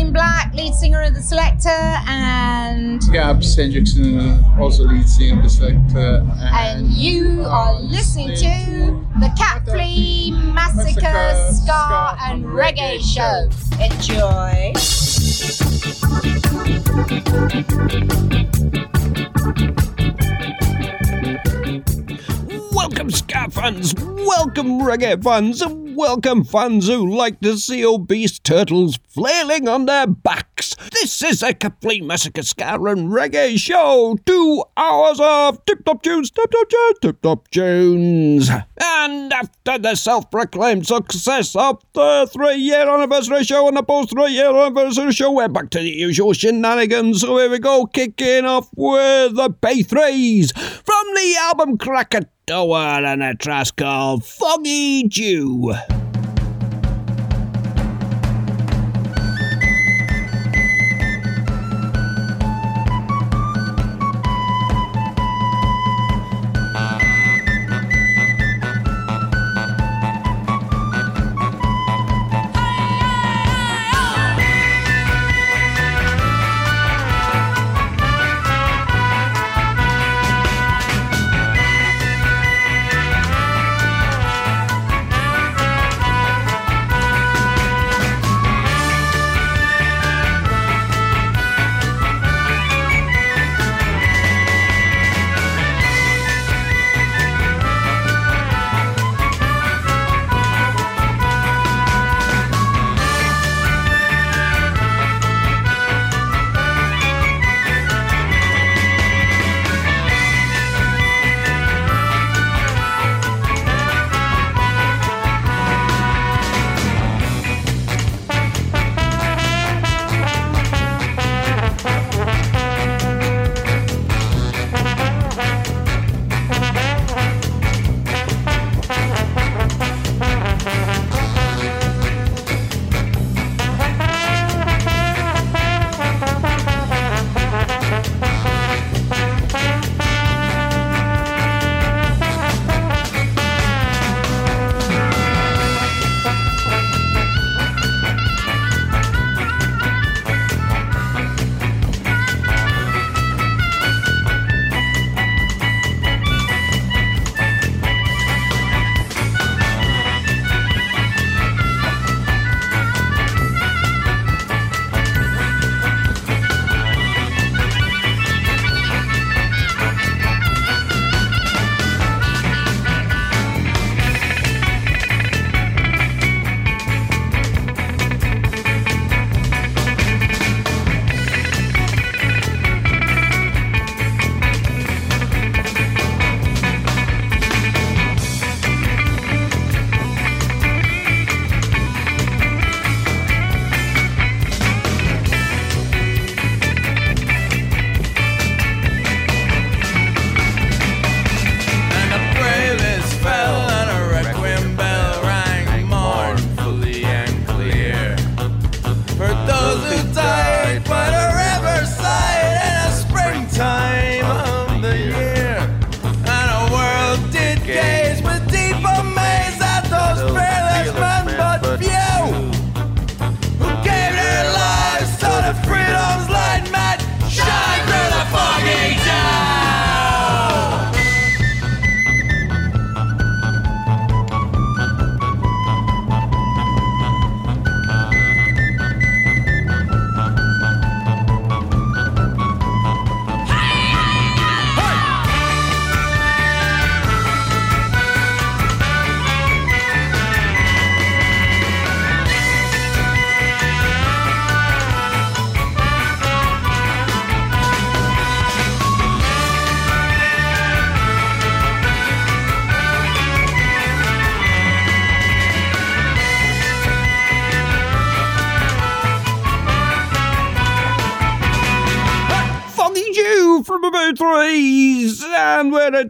Catherine Black, lead singer of The Selecter, and. Gaps Hendrickson, also lead singer of The Selecter. And, you uh, are listening to the Cat Flea Massacre, Massacre, Ska, Ska and and Reggae Reggae Show. Enjoy. Welcome, Ska fans! Welcome, reggae fans! Welcome, fans who like to see obese turtles flailing on their This is a complete massacre ska and reggae show! Two hours of tip top tunes, tip top tunes, tip top tunes! And after the self proclaimed success of the three year anniversary show and the post three year anniversary show, we're back to the usual shenanigans. So here we go, kicking off with the Bay Threes from the album Krakatoa and a track called Foggy Dew.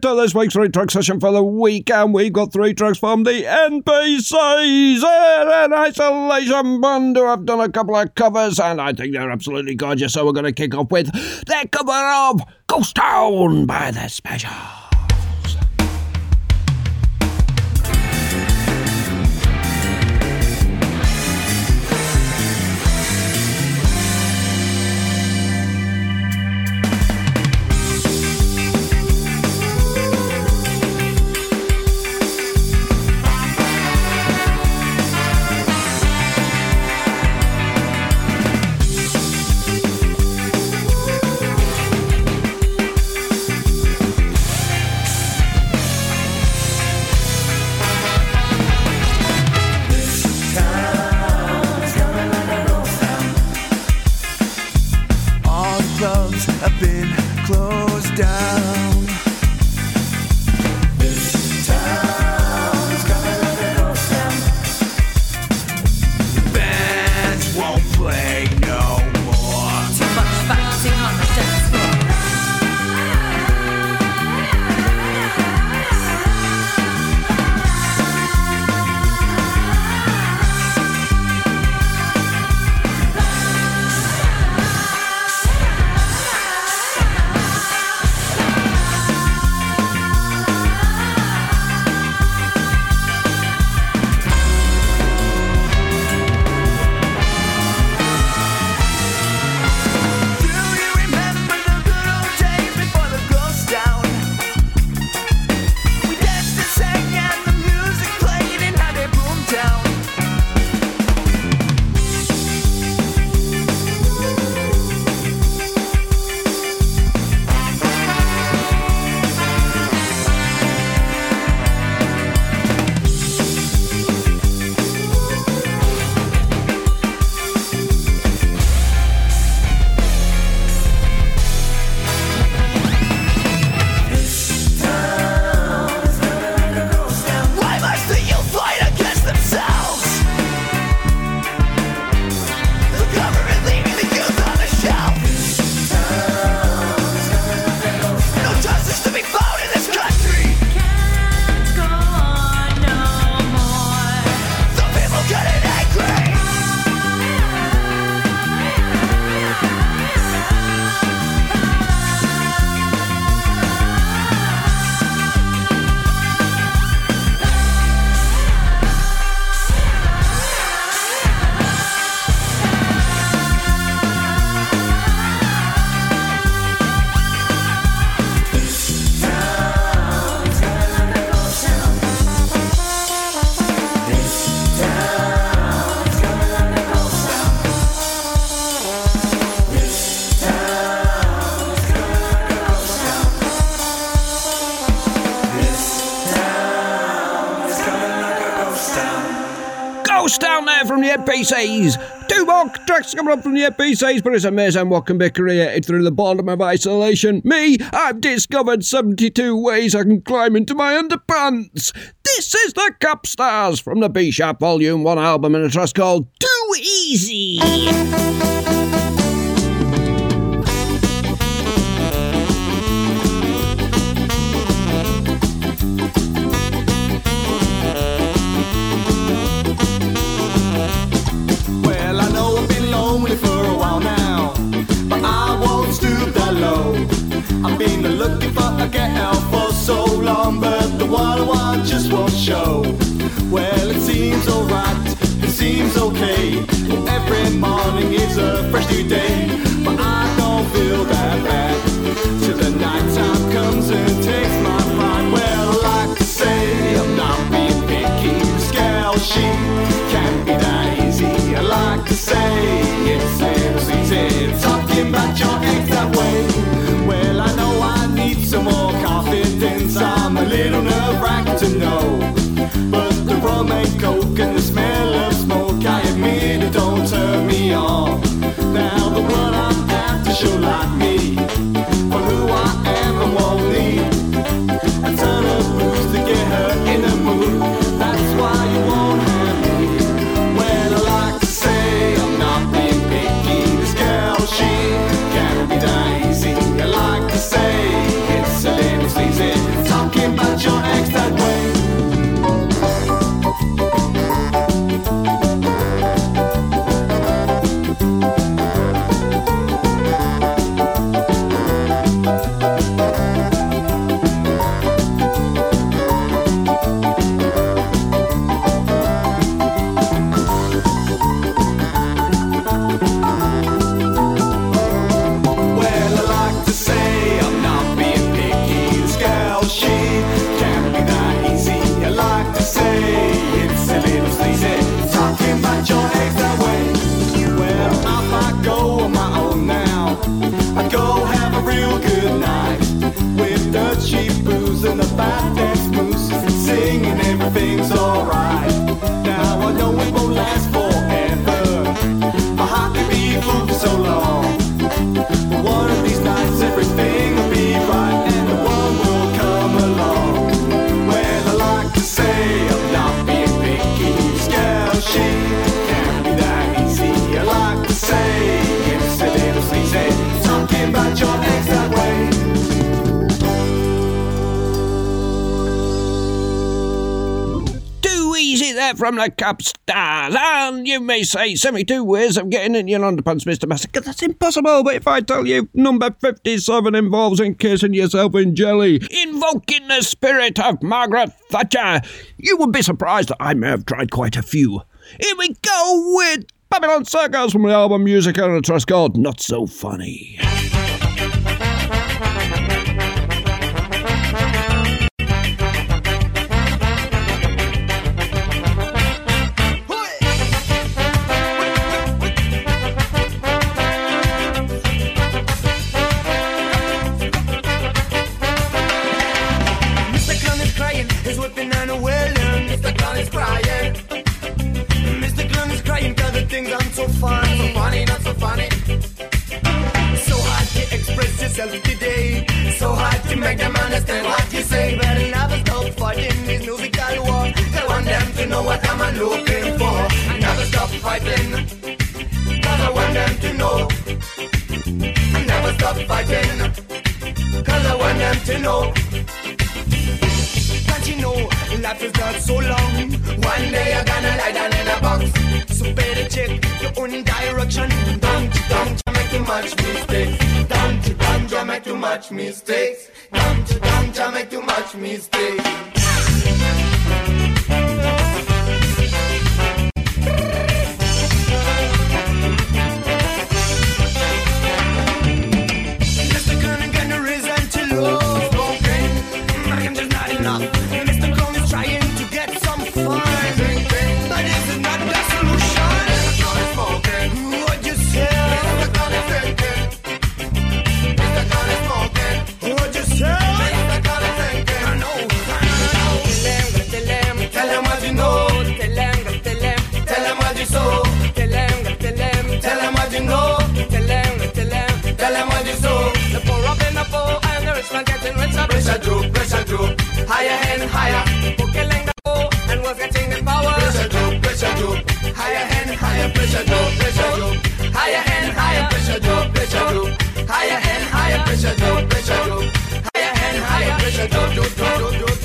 And we're this week's three track session for the week. And we've got three tracks from the NPCs. They're an isolation band who have done a couple of covers. And I think they're absolutely gorgeous. So we're going to kick off with their cover of Ghost Town by the Specials. PCs. Two more tracks coming up from the PCs, but it's amazing what can be created through the bottom of isolation. Me, I've discovered 72 ways I can climb into my underpants. This is the Cup Stars from the B Sharp Volume 1 album in a trust called Too Easy. been looking for a girl for so long, but the one I want just won't show. Well, it seems alright, it seems okay. Every morning is a fresh new day. a little nerve wrack to know from the Cup Stars. And you may say 72 ways of getting in your underpants, Mr. Massacre. That's impossible, but if I tell you number 57 involves encasing yourself in jelly, invoking the spirit of Margaret Thatcher, you would be surprised that I may have tried quite a few. Here we go with Babylon Circus from the album Music and a Trust called Not So Funny. To know. Can't you know life is not so long? One day you're gonna lie down in a box. So better check your own direction. Don't you, don't you make too much mistakes. Don't you, don't you make too much mistakes. Don't you, don't you make too much mistakes. Getting richer. Pressure drop, pressure drop, higher and higher. The poor and was getting the power. Pressure drop, pressure drop, higher and higher. Pressure drop, pressure drop, higher and higher. Pressure drop, pressure drop, higher and higher. Pressure drop, pressure drop, higher and higher. Pressure drop, drop, drop, drop,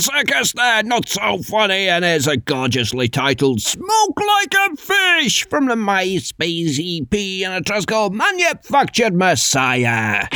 Circus there, not so funny, and there's a gorgeously titled Smoke Like a Fish from the MySpace EP and a trust called Manufactured Messiah.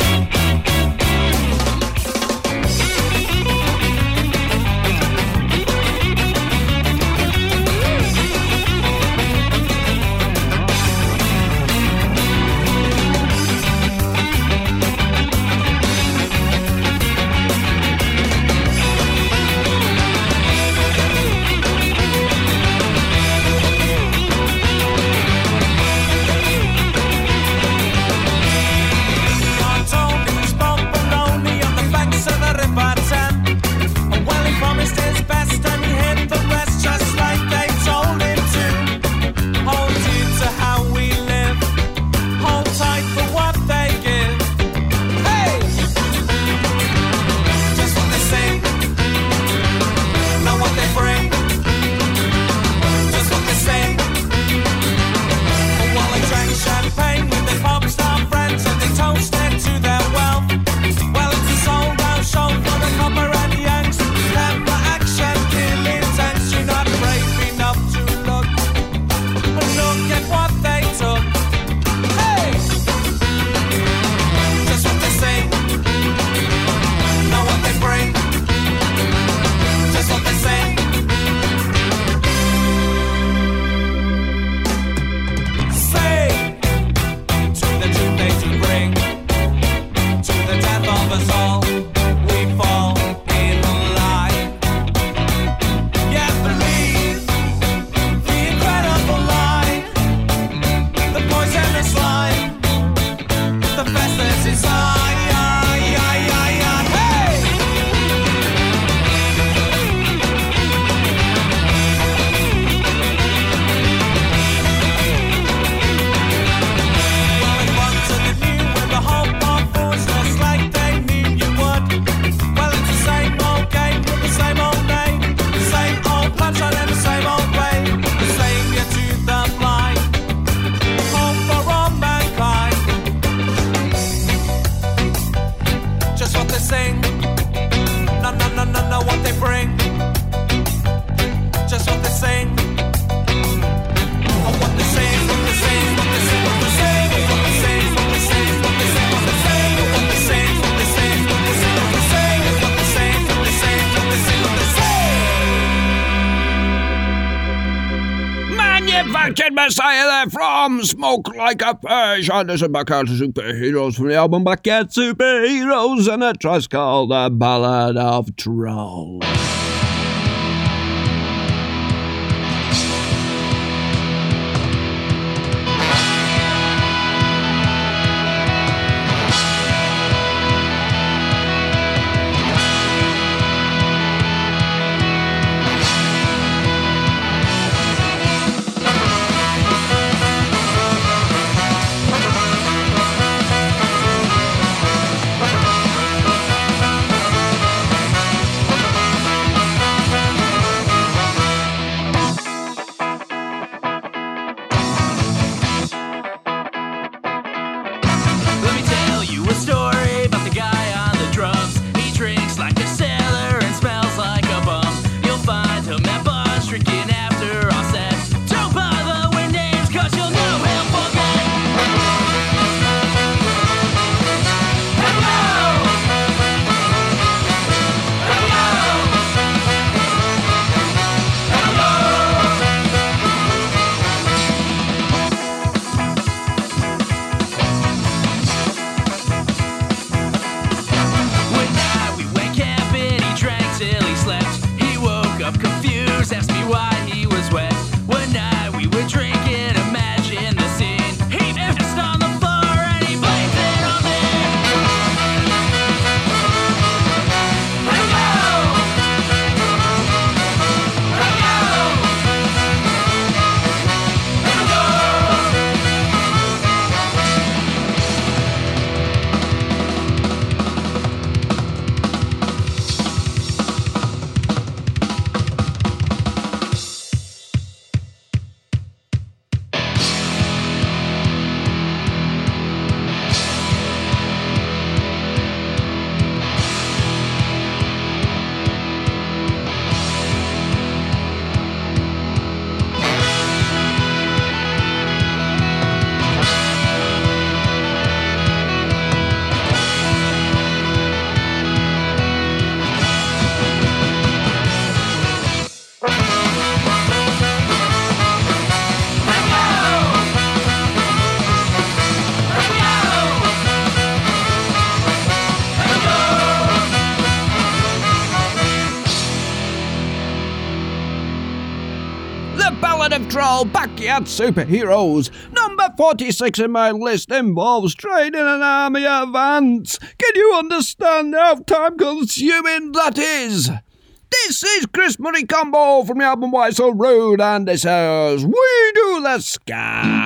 I shot us a bucket of superheroes from the album Backyard Superheroes, and a trust called The Ballad of Troll. all backyard superheroes. Number 46 in my list involves training an army of ants. Can you understand how time consuming that is? This is Chris Murray Combo from the album Why So Rude, and this is We Do the Sky.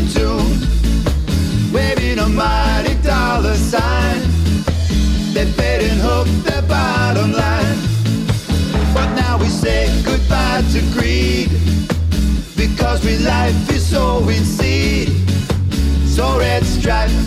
in waving a mighty dollar sign. They paid and hope, their bottom line. But now we say goodbye to greed, because we life is so in seed. So red stripes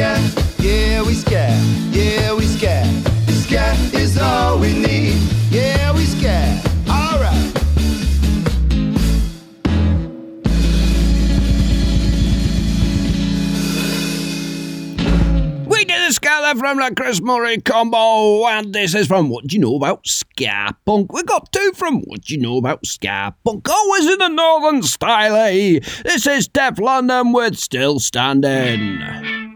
yeah, we scat, yeah, we scat. The scat is all we need, yeah, we scat, alright. We did a Scat from the Chris Murray combo, and this is from What Do You Know About Ska Punk? We got two from What Do You Know About Ska Punk? Oh, Always in the Northern style, eh? This is Def London with Still Standing.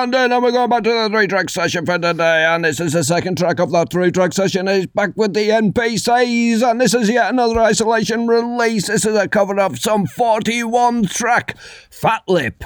London, and we're going back to the three track session for today. And this is the second track of that three track session. It's back with the NPCs, and this is yet another isolation release. This is a cover of Sum 41 track Fat Lip.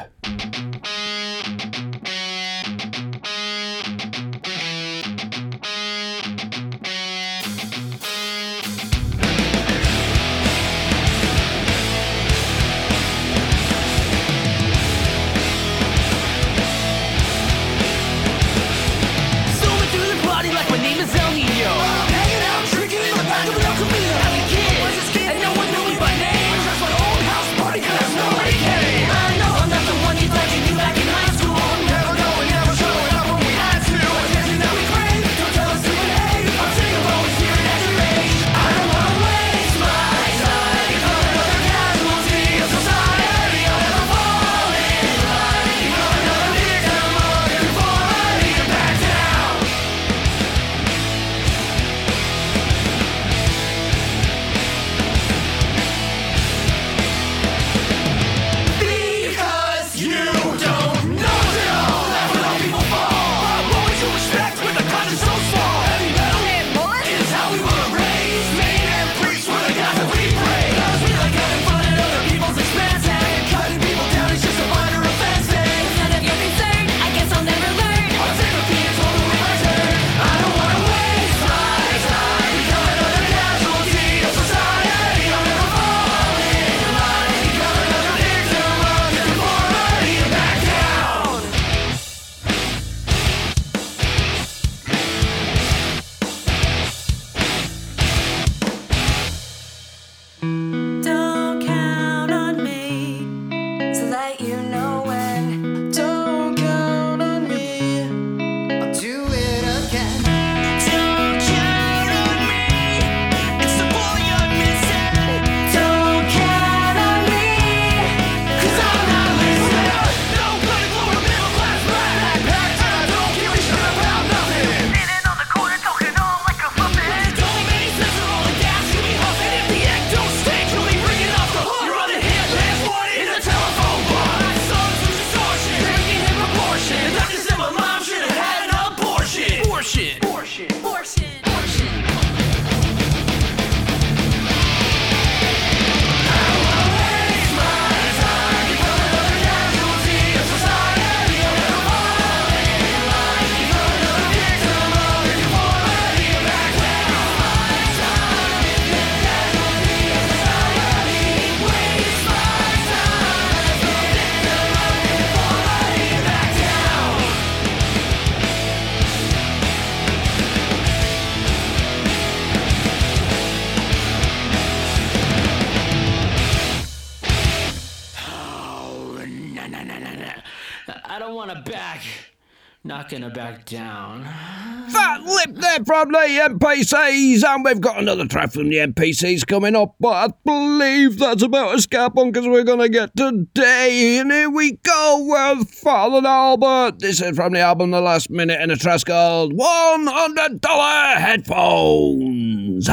from the NPCs, and we've got another track from the NPCs coming up, but I believe that's about as scarbunkers we're going to get today. And here we go with Father Albert. This is from the album The Last Minute, in a Trash called $100 Headphones.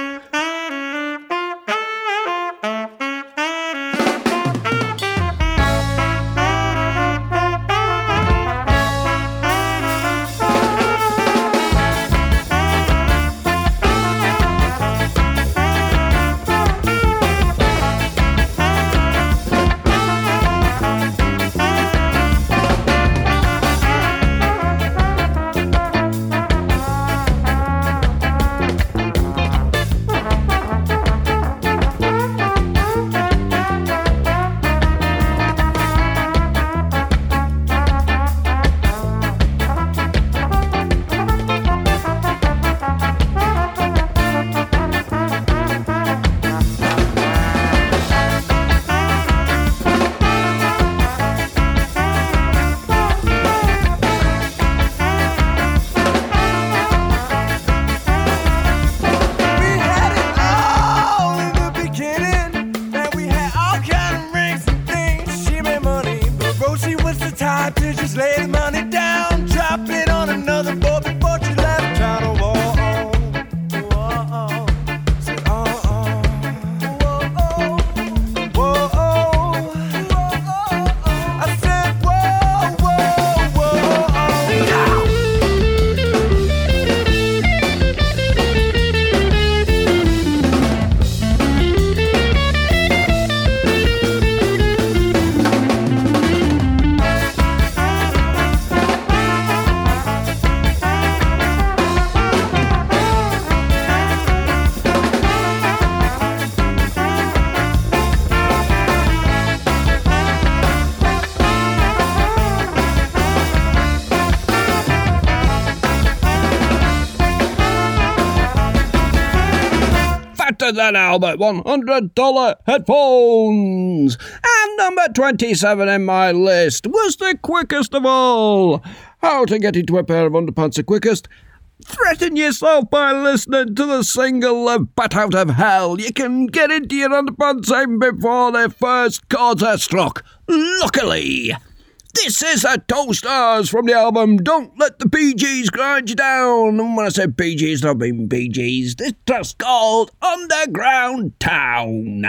than Albert $100 headphones. And number 27 in my list was the quickest of all. How to get into a pair of underpants the quickest? Threaten yourself by listening to the single of Bat Out of Hell. You can get into your underpants even before their first chords are struck. Luckily. This is the Toasters from the album Don't Let the PGs Grind You Down. And when I say PGs, I mean PGs. This track's called Underground Town.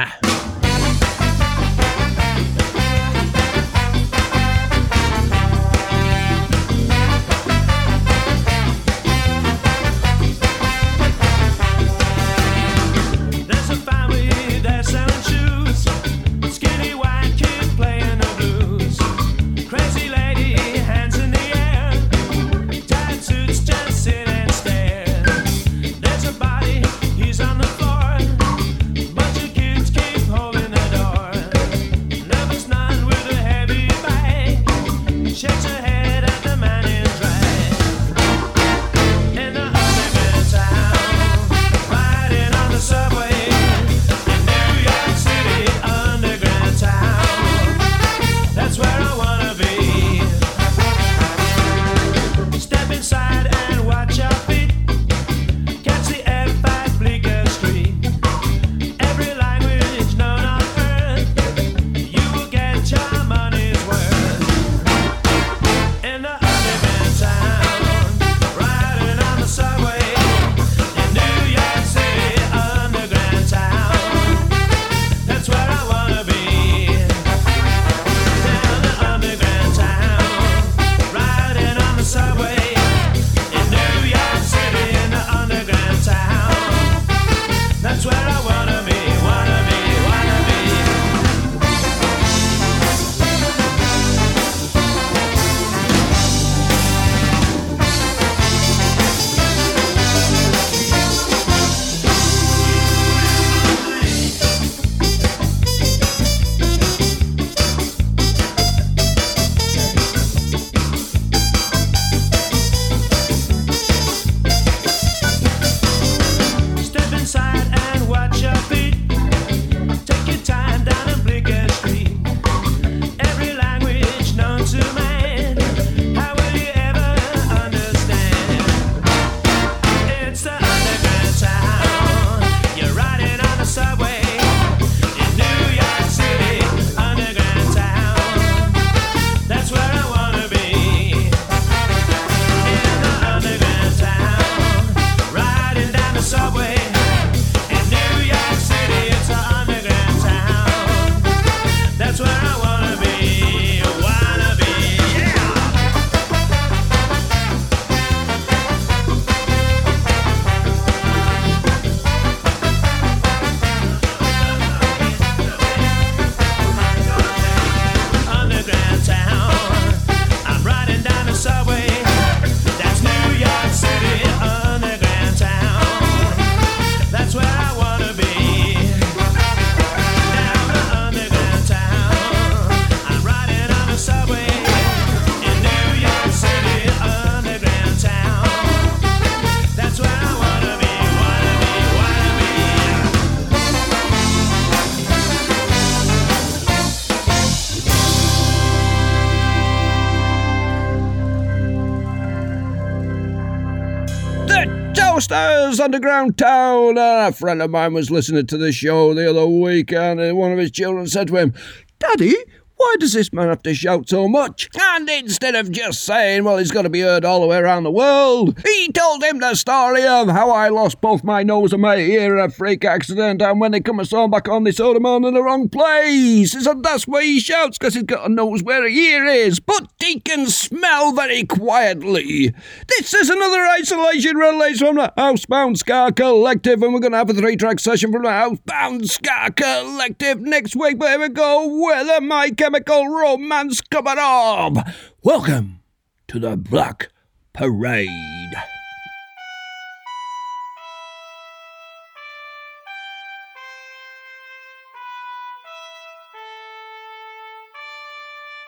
Underground Town. And a friend of mine was listening to the show the other week, and one of his children said to him, Daddy, why does this man have to shout so much? And instead of just saying, well, he's got to be heard all the way around the world, he told him the story of how I lost both my nose and my ear in a freak accident, and when they come and saw him back on, they saw him on in the wrong place. So that's why he shouts, because he's got a nose where a ear is, but he can smell very quietly. This is another isolation release from the Housebound Ska Collective, and we're going to have a three track session from the Housebound Ska Collective next week. But here we go with a My chemical romance Komarov. Welcome to the Black Parade.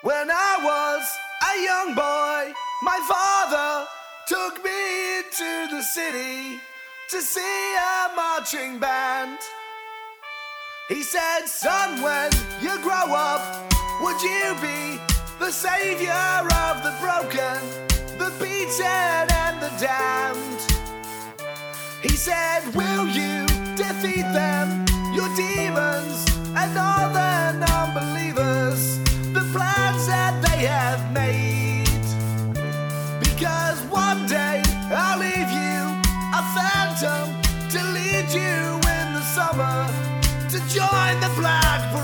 When I was a young boy, my father took me into the city to see a marching band. He said, Son, when you grow up, would you be the savior of the broken, the beaten, and the damned? He said, Will you defeat them, your demons, and all the non believers, the plans that they have made? Because one day I'll leave you a phantom to lead you in the summer to join the black.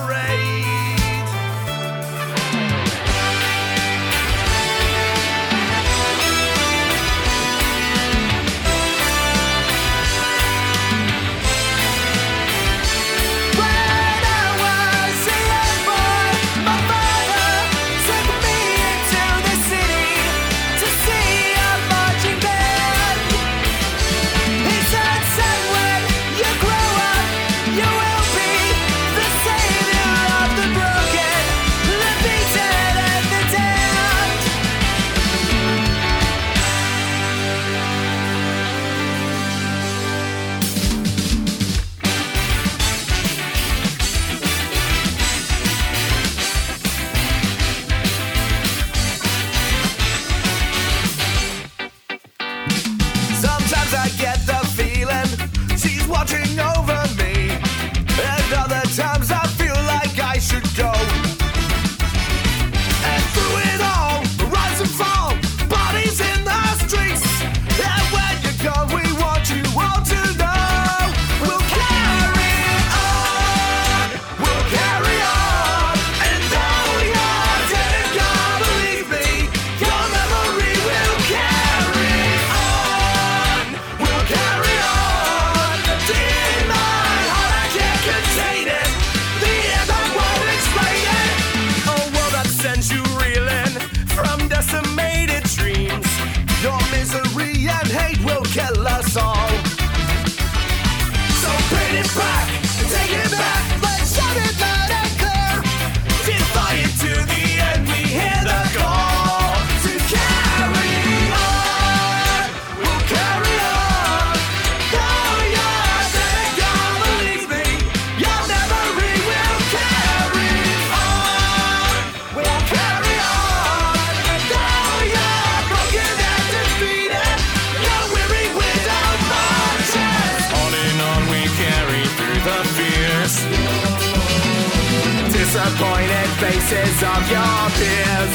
Disappointed faces of your peers.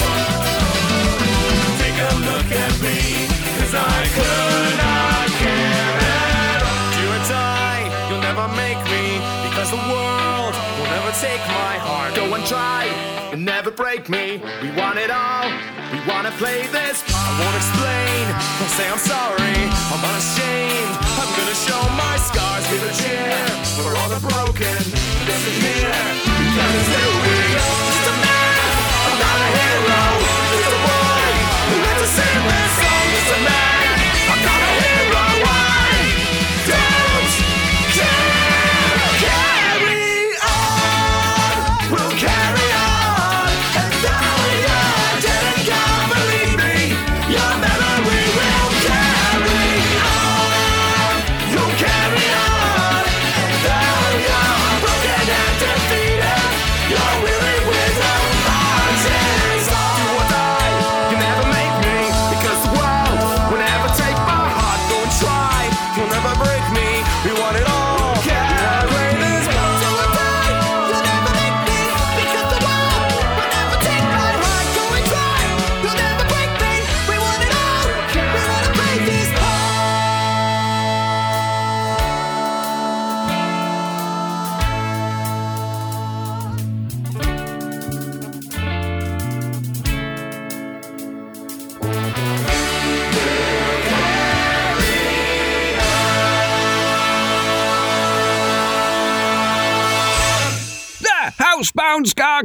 Take a look at me, cause I could not care at all. You and I, you'll never make me, because the world will never take my heart. Go and try, and never break me. We want it all, we wanna play this. I won't explain, don't say I'm sorry, I'm unashamed. Gonna show my scars, with a cheer for all the broken. This is here because it's who we are. Just a man, I'm not a hero. Just a boy who went to sing this song. Just a man.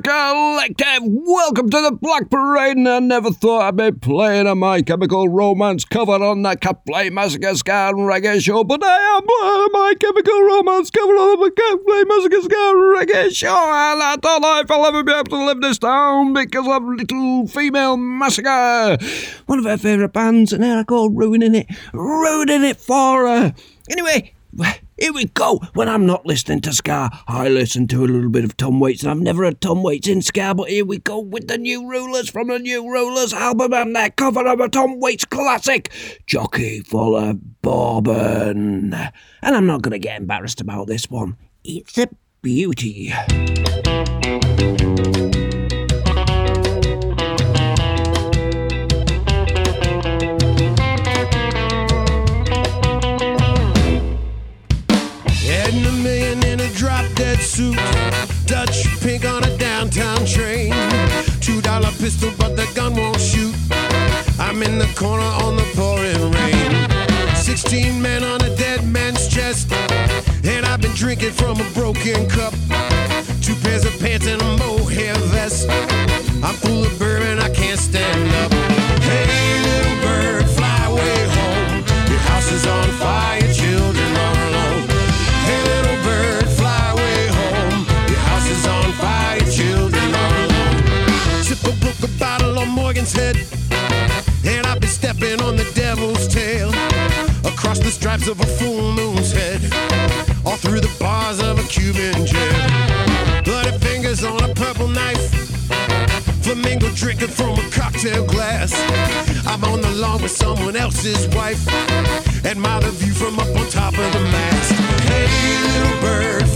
Collective. Welcome to the Black Parade, and I never thought I'd be playing a My Chemical Romance cover on the Caplay Massacre and Reggae show, but I am playing My Chemical Romance cover on the Caplay Massacre and Reggae show, and I don't know if I'll ever be able to live this down because of Little Female Massacre. One of her favourite bands, and here I go ruining it, ruining it for her. Anyway, here we go. When I'm not listening to Ska, I listen to a little bit of Tom Waits, and I've never had Tom Waits in Ska, but here we go with the New Rulers from the New Rulers album and their cover of a Tom Waits classic, Jockey Full of Bourbon. And I'm not going to get embarrassed about this one. It's a beauty. Drop dead suit. Dutch pink on a downtown train. Two dollar pistol, but the gun won't shoot. I'm in the corner on the pouring rain. Sixteen men on a dead man's chest. And I've been drinking from a broken cup. Two pairs of pants and a mohair vest. I'm full of bourbon, I can't stand up. Morgan's head. And I've been stepping on the devil's tail. Across the stripes of a full moon's head. All through the bars of a Cuban jail. Bloody fingers on a purple knife. Flamingo drinking from a cocktail glass. I'm on the lawn with someone else's wife. Admire the view from up on top of the mast. Hey, little bird,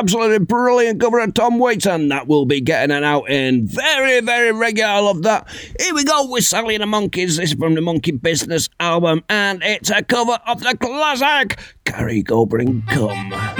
absolutely brilliant cover of Tom Waits, and that will be getting an out in very, very regular. I love that. Here we go with Sally and the Monkeys. This is from the Monkey Business album, and it's a cover of the classic Carrie Goldring Come.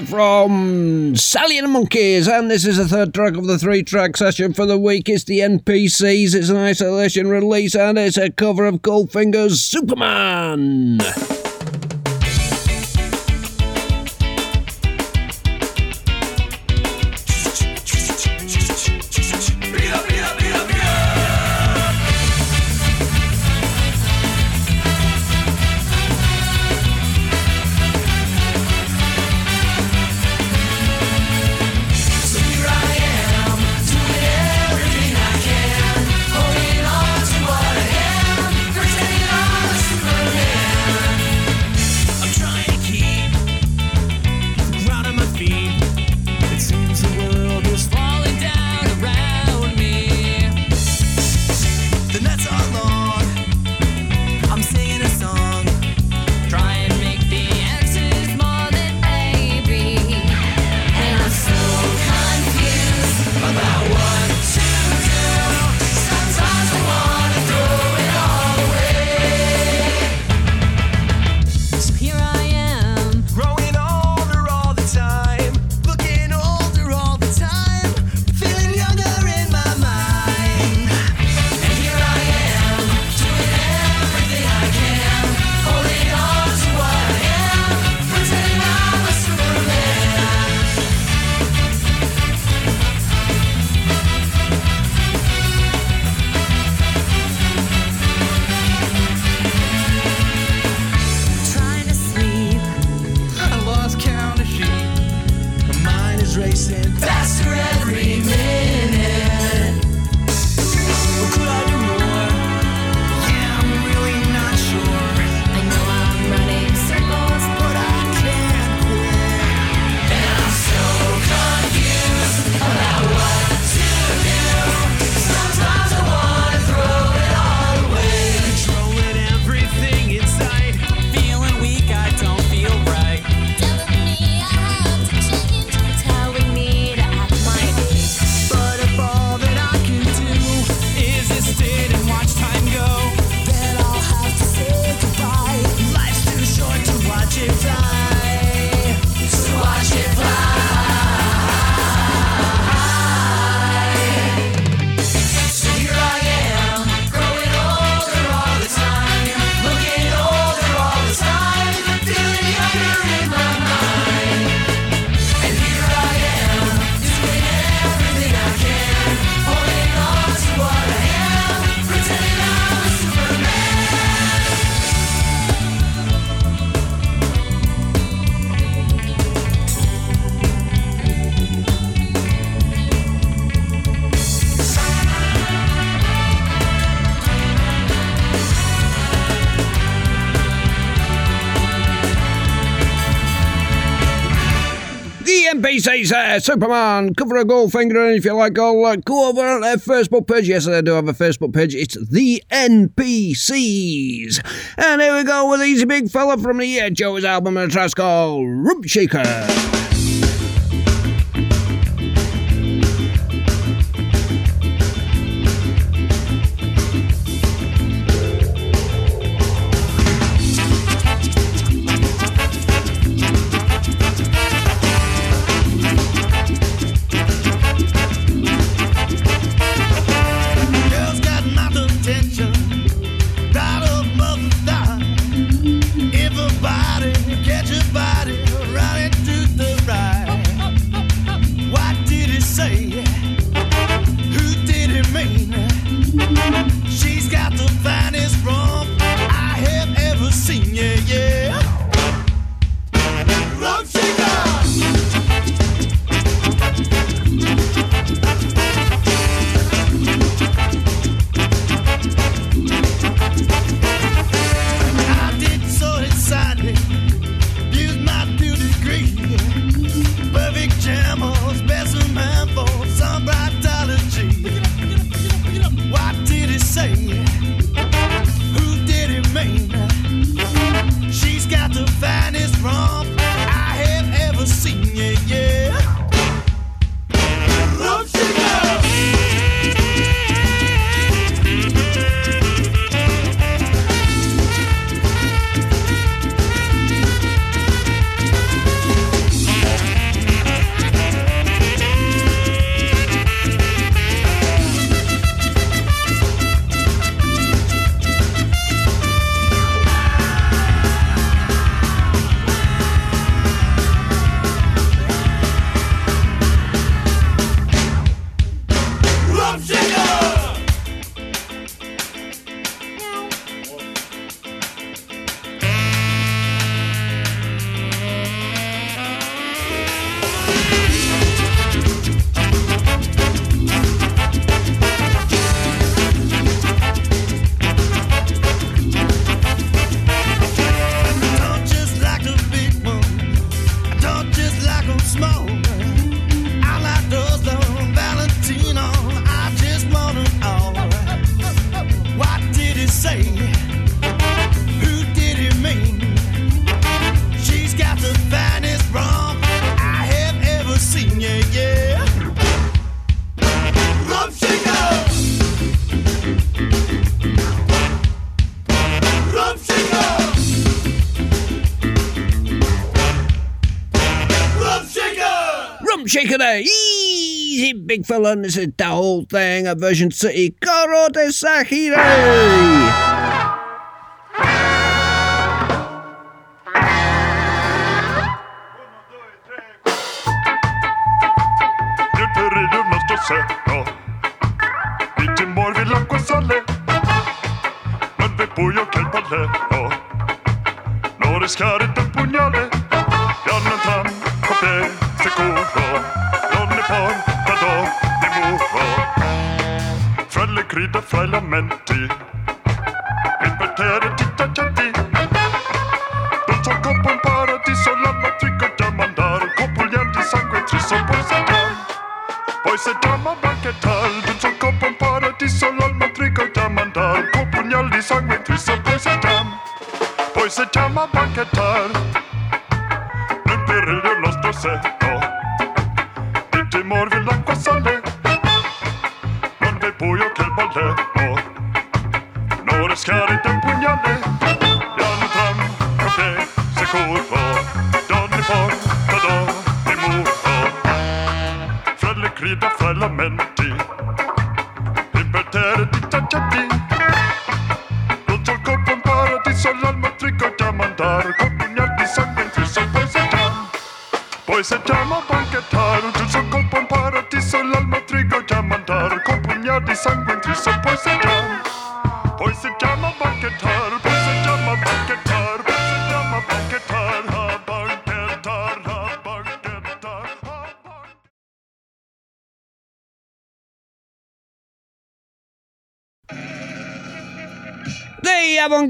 there from Sally and the Monkeys, and this is the third track of the three track session for the week. It's the NPCs, it's an isolation release, and it's a cover of Goldfinger's Superman. Superman, cover a Goldfinger, and if you like, I'll uh, go over on their Facebook page. Yes, I do have a Facebook page. It's the NPCs. And here we go with Easy Big Fella from the Joe's album, and a track called Room Shaker. Jump shaker there. Easy, big fella. And this is the whole thing. A version city. Koro de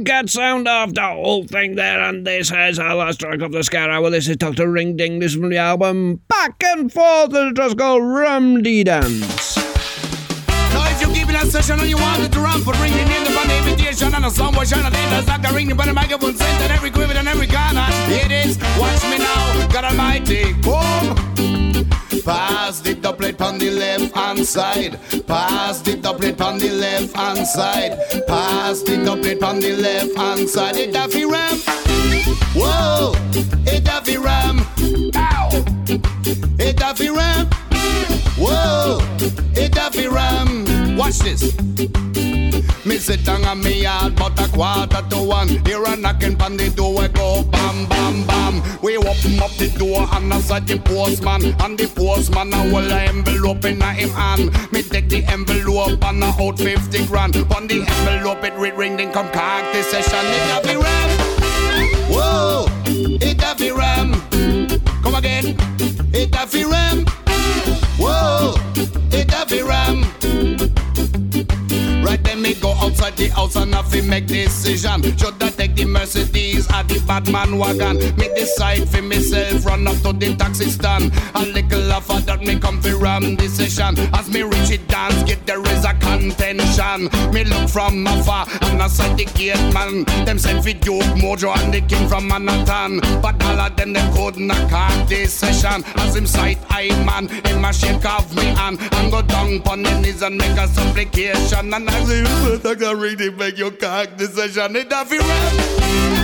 Avant-garde sound of the whole thing there, and this is our last track of the Ska Hour. This is Dr. Ring Ding. This is from the album Back and Forth, and it was called Rum Dee Dance. Now if you keep in a session and you want it to run for ringing in the fun invitation and a song was shine then there's like a ringing but the microphone sent in every quiver and every corner. It is watch me now, God Almighty, boom. Pass the doublet on the left hand side. Pass the doublet on the left hand side. Pass the doublet on the left hand side. It Daffy Ram. Whoa, it Daffy Ram. Ow. It Daffy Ram. Whoa, it Daffy Ram. Watch this. Me sit down on me yard but a quarter to one. Hear a knocking on the door, we go bam, bam, open up the door and I saw the postman. And the postman a hold a envelope in him hand. Me take the envelope and a out 50 grand. On the envelope it read ring, then come cock the session. It a be ram. Whoa, it a be ram. Come again. It a be ram. Whoa, it a be ram. Outside the house and have to make decision. Should I take the Mercedes or the Batman wagon? Me decide for myself, run up to the taxi stand. A little after that me come for ram decision. As me reach it dance, get there is a contention. Me look from afar and I saw the gate man. Them send for Duke Mojo and the king from Manhattan. But all of them they couldn't call this session. As him sight I man, him a shake off me hand and go down pon the knees and make a supplication. And I say, Can make your cock decision. It ram.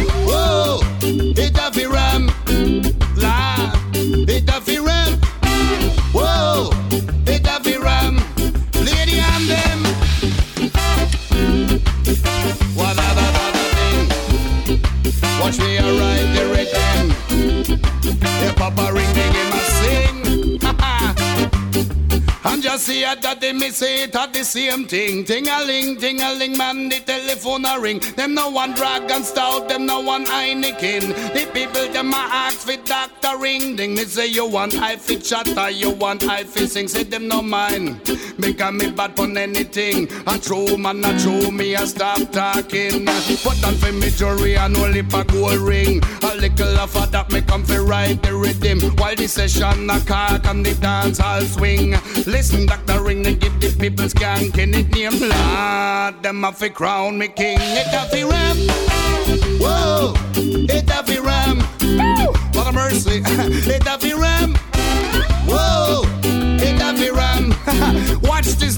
Miss it at the same thing. Ting a ling, ting a ling, man, the telephone a ring. Them no one dragon stout, them no one Heineken. The people them a ask for Dr. Ring Ding. Me say you want I fit chatter, you want I fit sing. Say them no mind, because me bad pon anything. A true man, a true me, a stop talking. Put on for me jewelry and no lip a gold ring. A little of that me come for ride the rhythm. While the session a cock and the dance all swing. Listen, Dr. Ring, they give the people skanking it name Lord. Them a fi crown me king. It a fi ram. Whoa, it a fi ram. What a mercy. it a fi ram.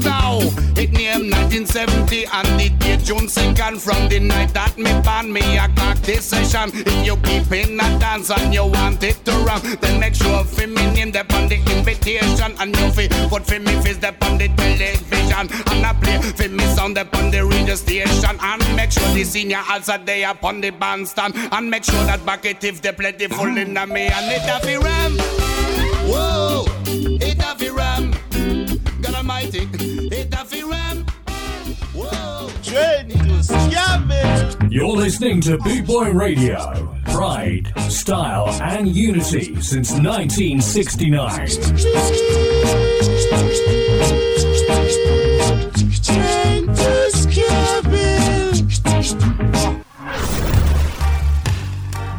Now. It name 1970 and the date June 2nd from the night that me ban me a clock this session. If you keep in a dance and you want it to run, then make sure for me name them on the invitation and you fi put for me face them on the television and I play for me sound them on the radio station and make sure the senior also they upon the bandstand and make sure that bucket if they plentiful in the me and it a fi ram. Whoa, it a fi ram. God Almighty, You're listening to Boot Boy Radio. Pride, style, and unity since 1969.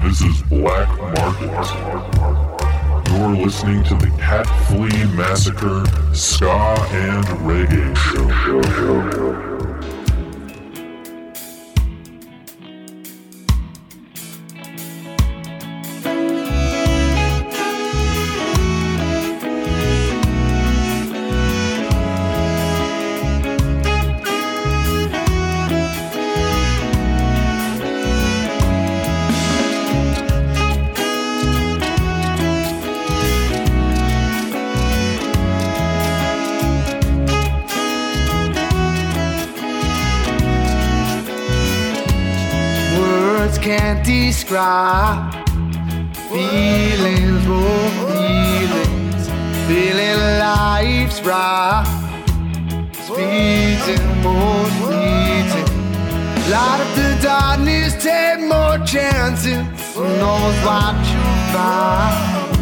This is Black Market. You're listening to the Cat Flea Massacre Ska and Reggae Show Show. Describe feelings, more feelings, feeling life's right. Speeding, more speeding. Light up the darkness, take more chances. Who knows what you'll find?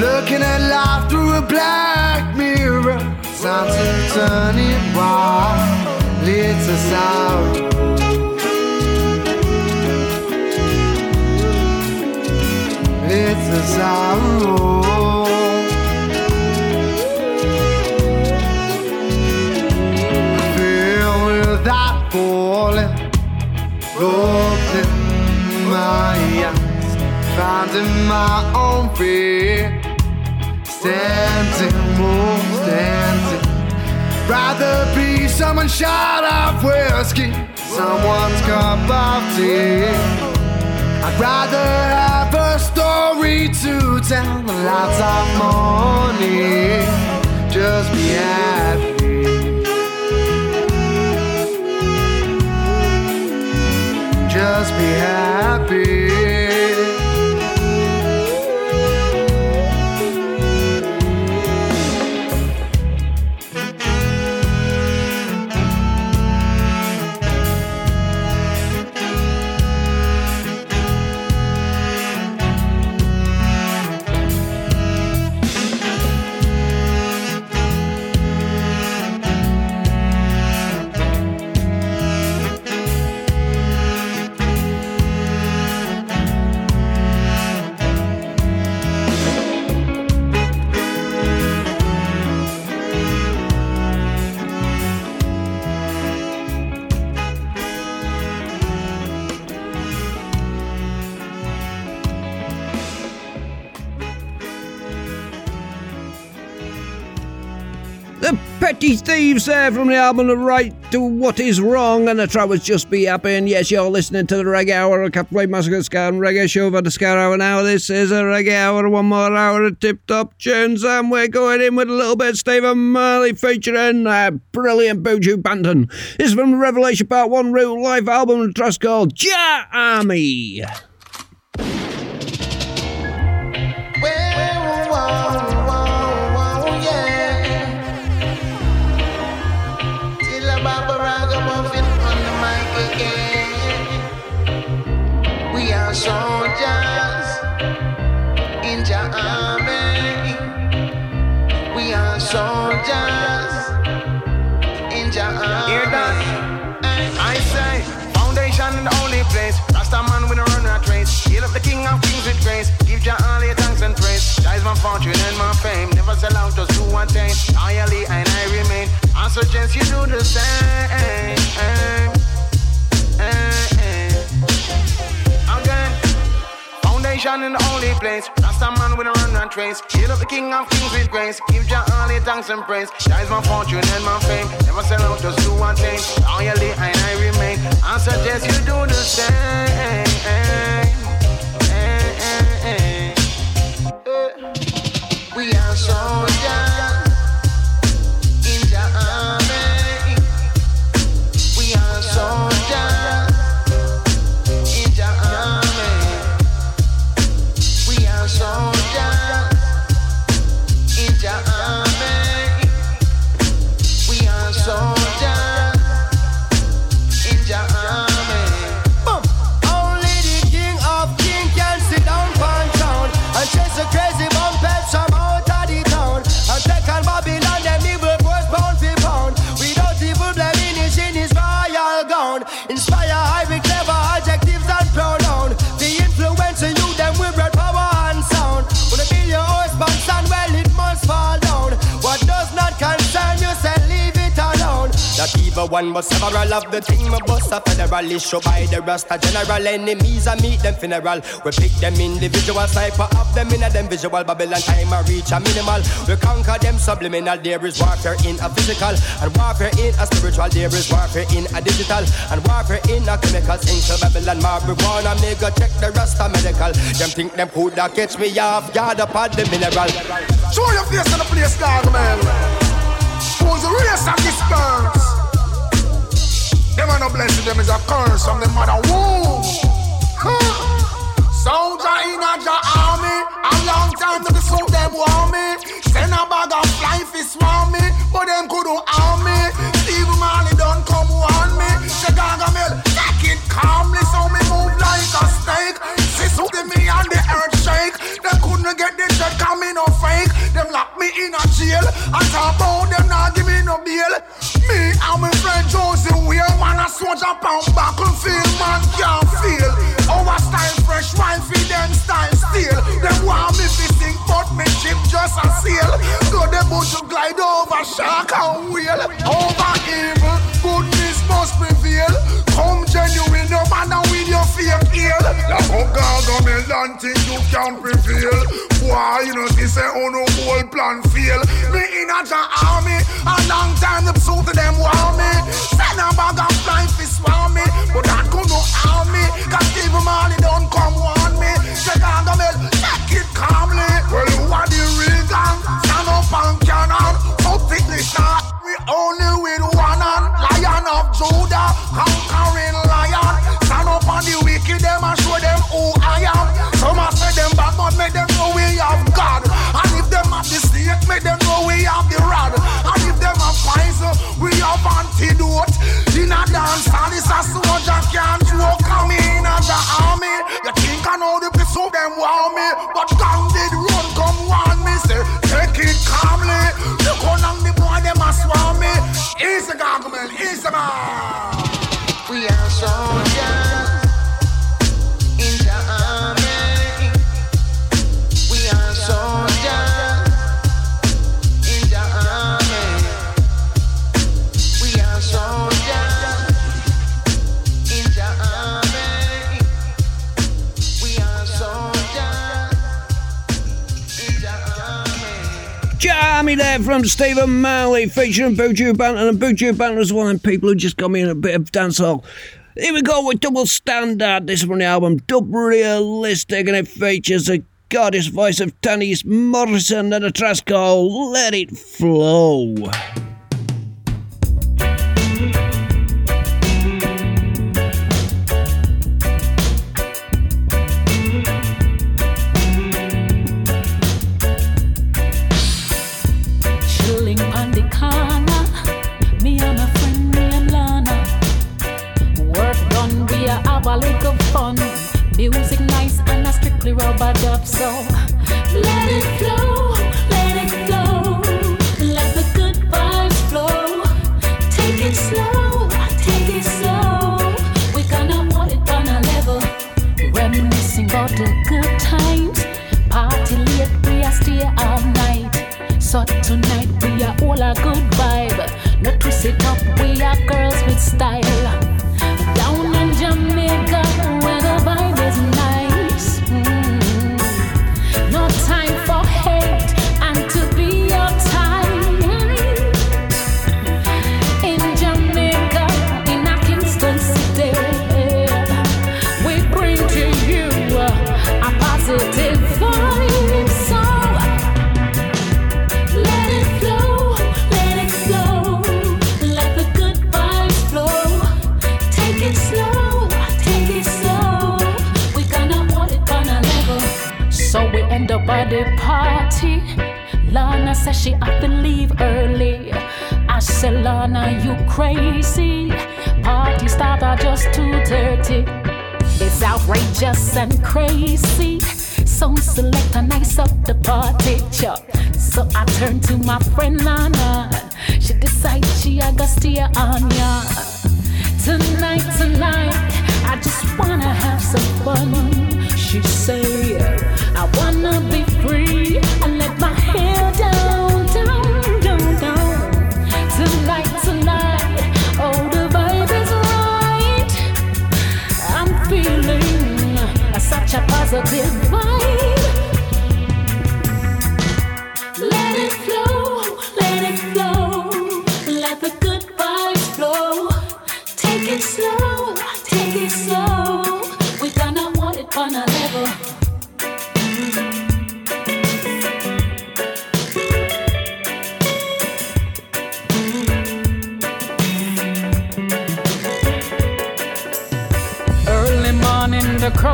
Looking at life through a black mirror, signs of turning white. Leads us. It's a sorrow. Feel without falling, my finding my own fear, standing, standing. Rather be someone shot of whiskey, someone's cup of tea. I'd rather have story to tell lots of money. Just be Thieves there from the album The Right to What Is Wrong, and the track was Just Be Happy. And yes, you're listening to the Reggae Hour, a Catholic Massacre Ska and Reggae Show for the Ska Hour now. This is a Reggae Hour, one more hour of tip top tunes, and we're going in with a little bit of Stephen Marley featuring uh, brilliant Buju Banton. This is from Revelation Part 1 Real Life album, and track's called Jah Army. Soldiers in Jah army. We are soldiers in Jah army. Hear that? I say, foundation in the only place. Rasta man with a run rat race. Heal up the king of kings with grace. Give Jah all your thanks and praise. That is my fortune and my fame. Never sell out, just do one thing. Loyally and I remain. I suggest you do the same. Again, in the only place. Rasta man with a run and trace. Hail up the king of kings with grace. Give Jah all the thanks and praise. Jah is my fortune and my fame. Never sell out, just do one thing. Loyally and I remain. I suggest you do the same. Eh, eh, eh. We are soldiers Evil one but several of the team of bust a federal issue by the Rasta general enemies I meet them funeral. We pick them individual sniper up them in a them visual Babylon time I reach a minimal. We conquer them subliminal. There is warfare in a physical and warfare in a spiritual. There is warfare in a digital and warfare in a chemical. Into Babylon marijuana. Go check the Rasta medical. Them think them coulda catch me off guard upon the mineral. Show your face in the place, dog, man. Them is a curse from the mother womb. Soldier in a Jah army, a long time to the suit them want me. Send a bag of life is want me, but them couldn't harm me. Steve Marley don't come warn me. Chicago Mill, take it calmly, so me move like a snake. See something me and the earth shake. They couldn't get the check, come me no fake. Them lock me in a jail. I talk about them not give bail. Me and my friend Josie Weir, man a soldier pound battlefield, man can't feel. Our style fresh, wine feed them style steel. Them want me to sing, but me ship just a sail. So the boat to glide over shark and whale. Over evil, goodness must prevail. Come genuine, no matter with your fake heel. Like how Gargamel and think you can prevail. Why you know this say oh no whole plan fail. Me in a Jah army, a long time the suit of them want me. Send a bag of flying fish want me, but that could no harm me. Cause Steve Marley don't come warn me. Chicago Mill, take it calmly. Well you are the real gang, stand up and cannon. Thick the shot, we only with. Lion of Judah, conquering lion. Stand up on the wicked, them and show them who I am. Some a say them bad, but make them know we have God. And if them have the snake, make them know we have the rod. And if them have poison, we have antidote. In a dance, and it's a soldier can't joke. Come in as the army. You think I know the pistol them want me, but Jah Army there from Stephen Marley featuring Buju Banton. And Buju Banton was one of them people who just got me in a bit of dancehall. Here we go with Double Standard. This is from the album Dub Realistic and it features the goddess voice of Tanis Morrison and a track called Let It Flow. Fun. Music nice and a strictly rubber dub, so let it flow, let it flow, let the good vibes flow. Take it slow, take it slow. We gonna hold it on a level, reminiscing the good times. Party late, we a stay all night. So tonight we are all a good vibe. No twist it up, we are girls Lana says she have to leave early. I said, Lana, you crazy. Party start at just 2.30. It's outrageous and crazy. So select and nice up the party chop. So I turn to my friend Lana. She decides she a go stay on ya. Tonight, tonight, I just wanna have some fun. She say, I wanna be free and let my hair down, down, down, down. Tonight, tonight, oh the vibe is right. I'm feeling such a positive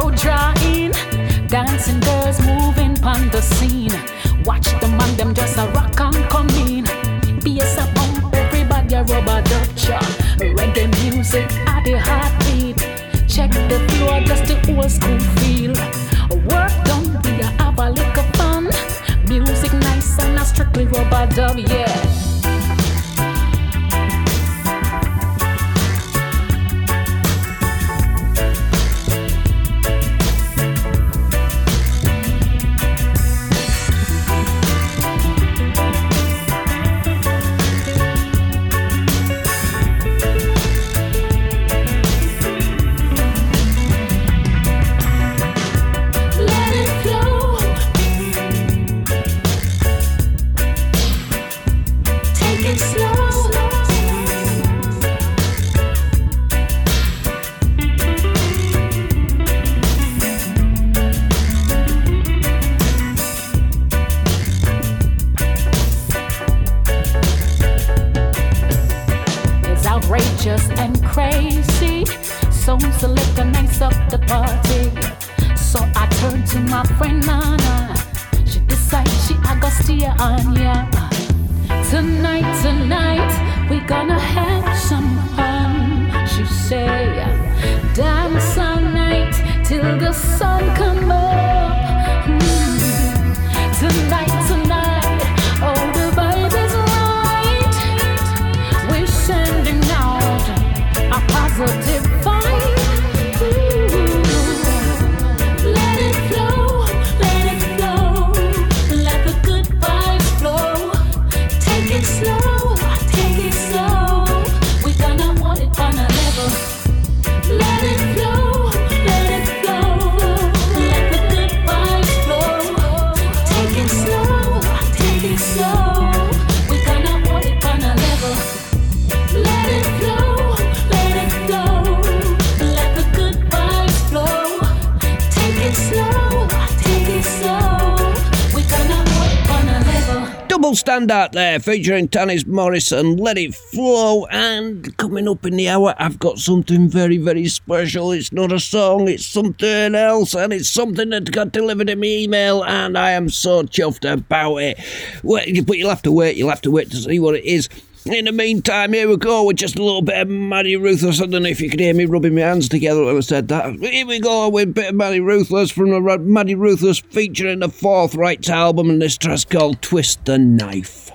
crowd drawing, dancing girls moving pon the scene. Watch the man them just a rock and come in. Bass a pump, everybody a rubber dutcha. Reggae music at the heartbeat. Check the floor, just the old school feel. Work done, we a have a little fun. Music nice and a strictly rubber dub, yeah. Standout there featuring Tanis Morrison, Let It Flow. And coming up in the hour, I've got something very, very special. It's not a song, it's something else, and it's something that got delivered in my email, and I am so chuffed about it. But you'll have to wait, you'll have to wait to see what it is. In the meantime, here we go with just a little bit of Maddie Ruthless. I don't know if you could hear me rubbing my hands together when I said that. Here we go with a bit of Maddie Ruthless from the Maddie Ruthless featuring the Fourth Rights album, and this track's called Twist the Knife.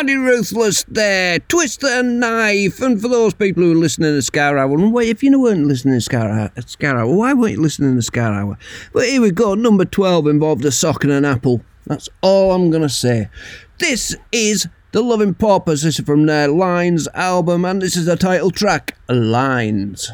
mighty ruthless there. Twist the knife. And for those people who are listening to Ska Hour, and wait, if you weren't listening to Ska Hour, uh, Ska Hour, why weren't you listening to Ska Hour? But here we go. Number 12 involved a sock and an apple. That's all I'm going to say. This is The Loving Paupers. This is from their Lines album, and this is the title track, Lines.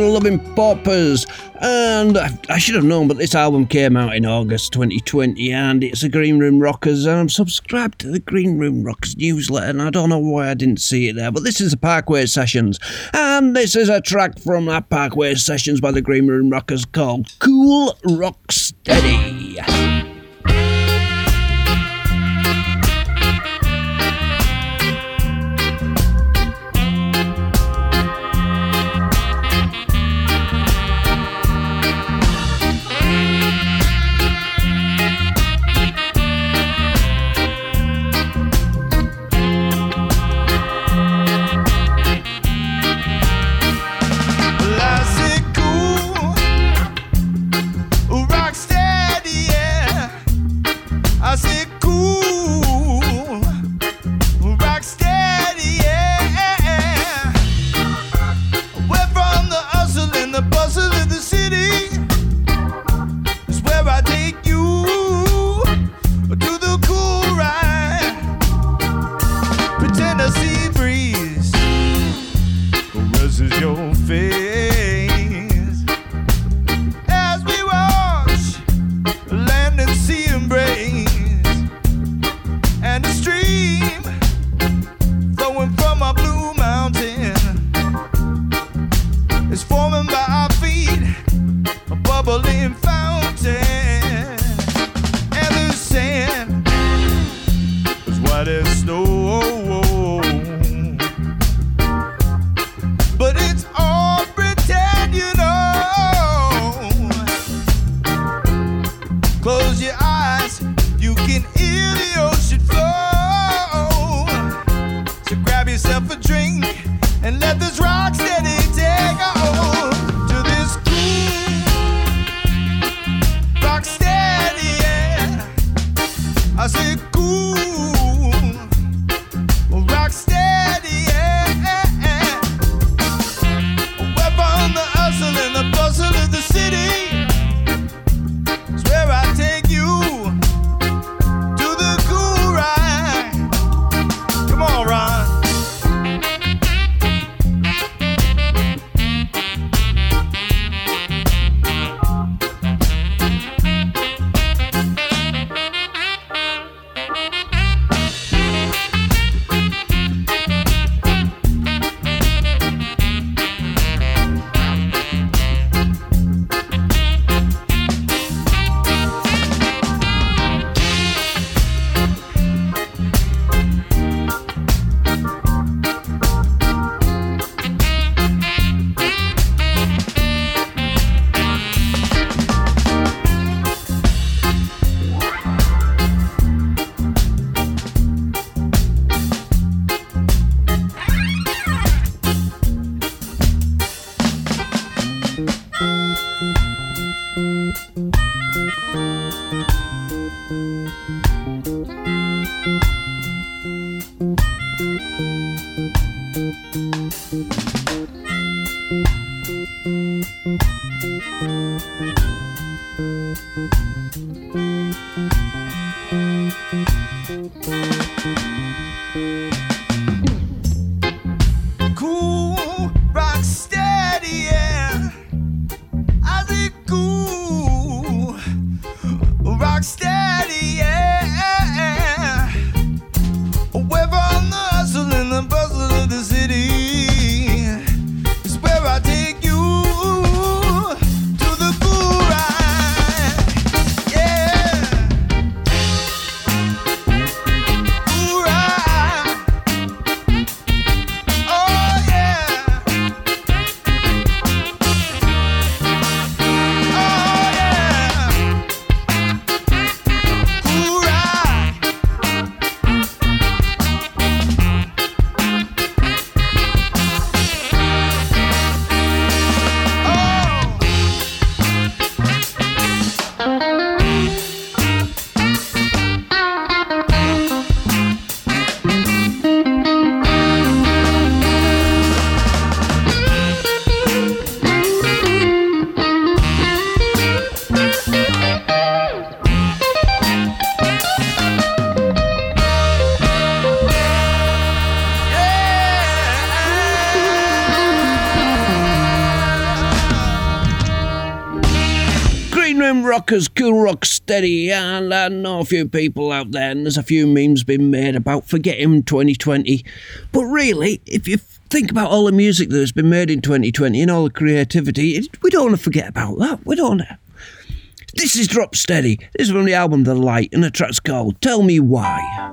Loving Paupers. And I should have known, but this album came out in August 2020 and it's the Green Room Rockers. And I'm subscribed to the Green Room Rockers newsletter and I don't know why I didn't see it there. But this is the Parkway Sessions. And this is a track from that Parkway Sessions by the Green Room Rockers called Cool Rock Steady. And I uh, know a few people out there, and there's a few memes being made about forgetting 2020. But really, if you think about all the music that has been made in 2020 and all the creativity, we don't want to forget about that. We don't. This is Drop Steady. This is from the album The Light, and the track's called Tell Me Why.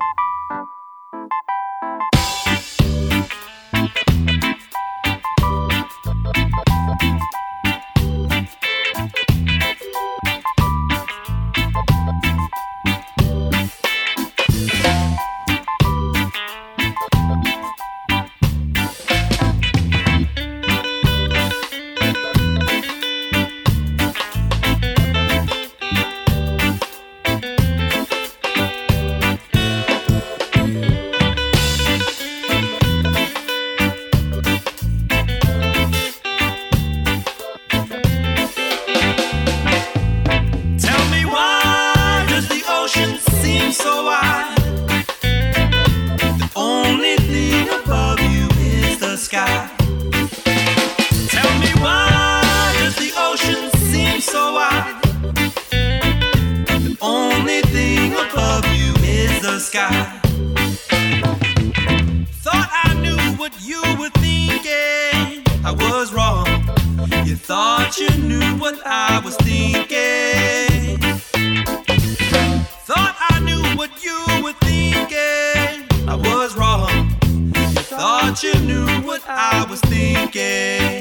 Thought you knew what I was thinking. Thought I knew what you were thinking. I was wrong. Thought you knew what I was thinking.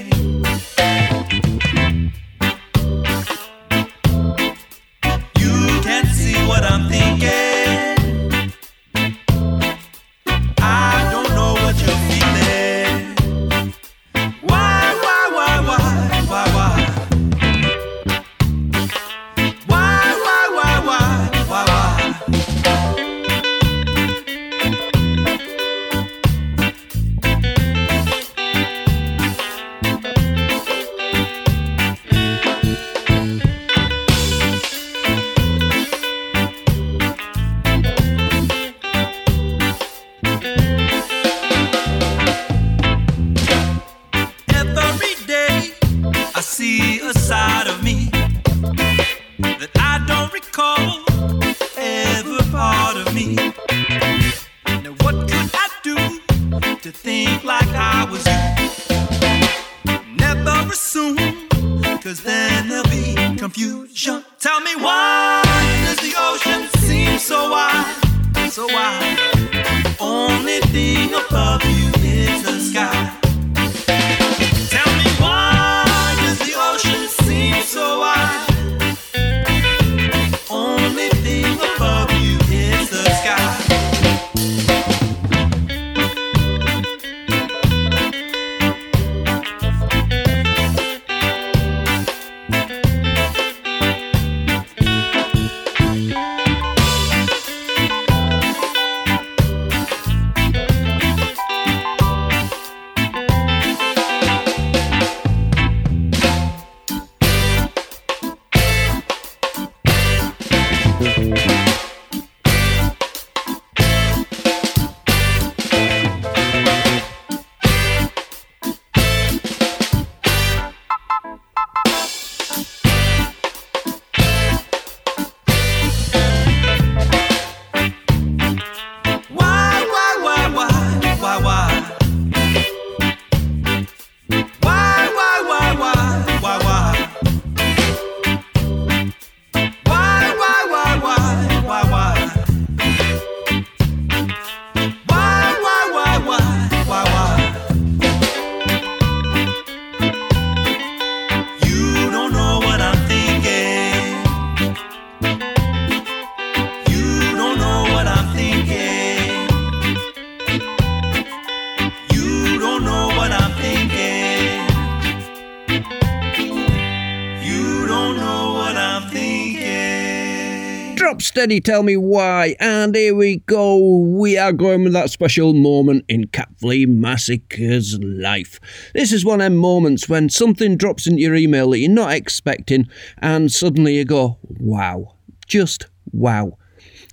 Steady, tell me why. And here we go. We are going with that special moment in Cat Flea Massacre's life. This is one of them moments when something drops into your email that you're not expecting, and suddenly you go, wow. Just wow.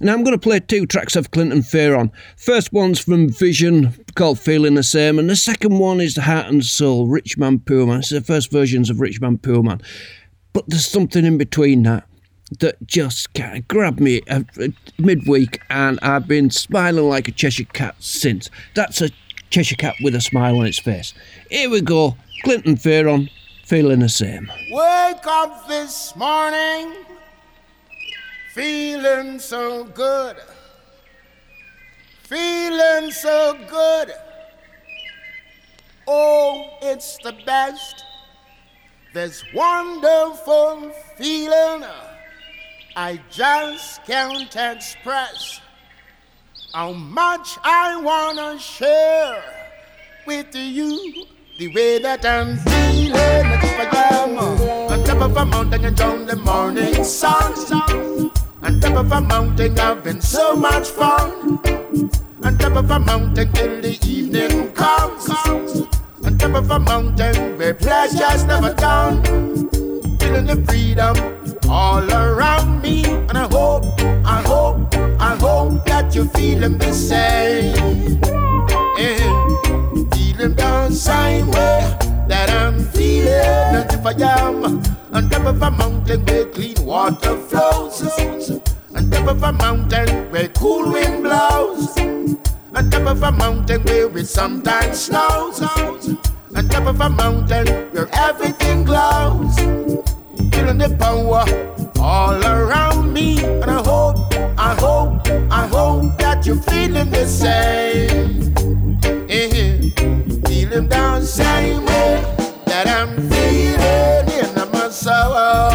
Now I'm going to play two tracks of Clinton Fearon. First one's from Vision called Feeling the Same, and the second one is The Heart and Soul, Rich Man Poor Man. It's the first versions of Rich Man Poor Man. But there's something in between that that just kind of grabbed me uh, uh, midweek, and I've been smiling like a Cheshire cat since. That's a Cheshire cat with a smile on its face. Here we go, Clinton Fearon, feeling the same. Wake up this morning feeling so good. Feeling so good. Oh, it's the best. This wonderful feeling I just can't express how much I wanna share with you the way that I'm feeling. As if I on top of a mountain and down the morning sun. On top of a mountain, having so much fun. On top of a mountain till the evening comes. On top of a mountain where pleasure's never done. Feeling the freedom all around me. And I hope, I hope, I hope that you're feeling the same. Yeah. Feeling the same way that I'm feeling. As if I am on top of a mountain where clean water flows. On top of a mountain where cool wind blows. On top of a mountain where it sometimes snows. On top of a mountain where everything glows. Feeling the power all around me. And I hope, I hope, I hope that you're feeling the same. Yeah. Feeling the same way that I'm feeling in my soul.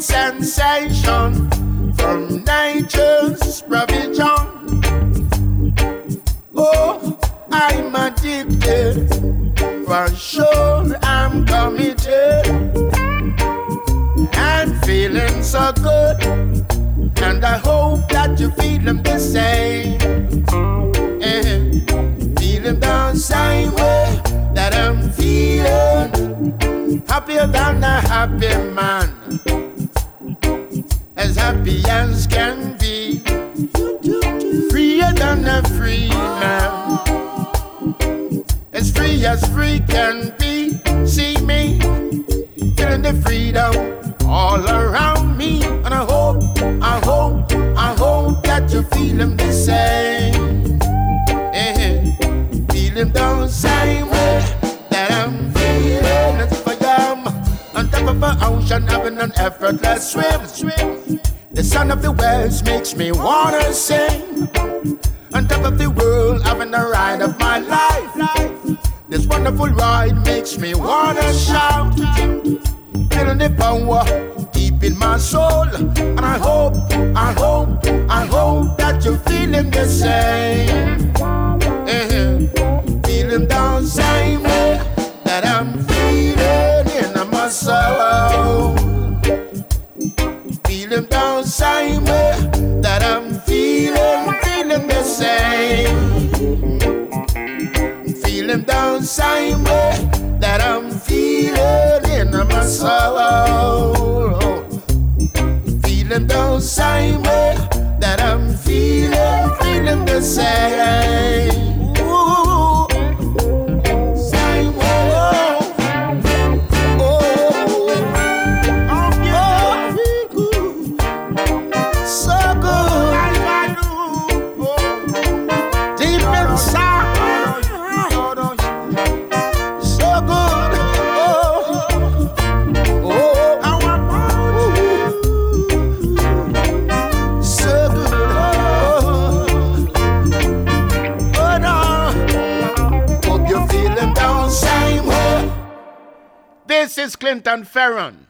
Sensation from nature's provision. Oh, I'm addicted. For sure, I'm committed. And feeling so good. And I hope that you're feeling the same. Eh, Feeling the same way that I'm feeling. Happier than a happy man. As happy as can be. Freer than a free man. As free as free can be. See me feeling the freedom all around me. And I hope, I hope, I hope that you're feeling the same. Eh, Feeling the same way that I'm feeling. If I am on top of an ocean having an effortless swim. The sound of the waves makes me wanna sing. On top of the world, having the ride of my life. This wonderful ride makes me wanna shout. Feeling the power deep in my soul. And I hope, I hope, I hope that you're feeling the same. Eh, Feeling the same soul. Feeling the same that I'm feeling, feeling the same. Feeling the same that I'm feeling in my. Feeling the same that I'm feeling, feeling the same. Nathan Ferron.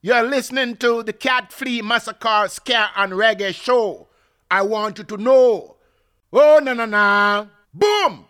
You're listening to the Cat Flea Massacre Ska and Reggae Show. I want you to know. Oh, no, no, no. Boom!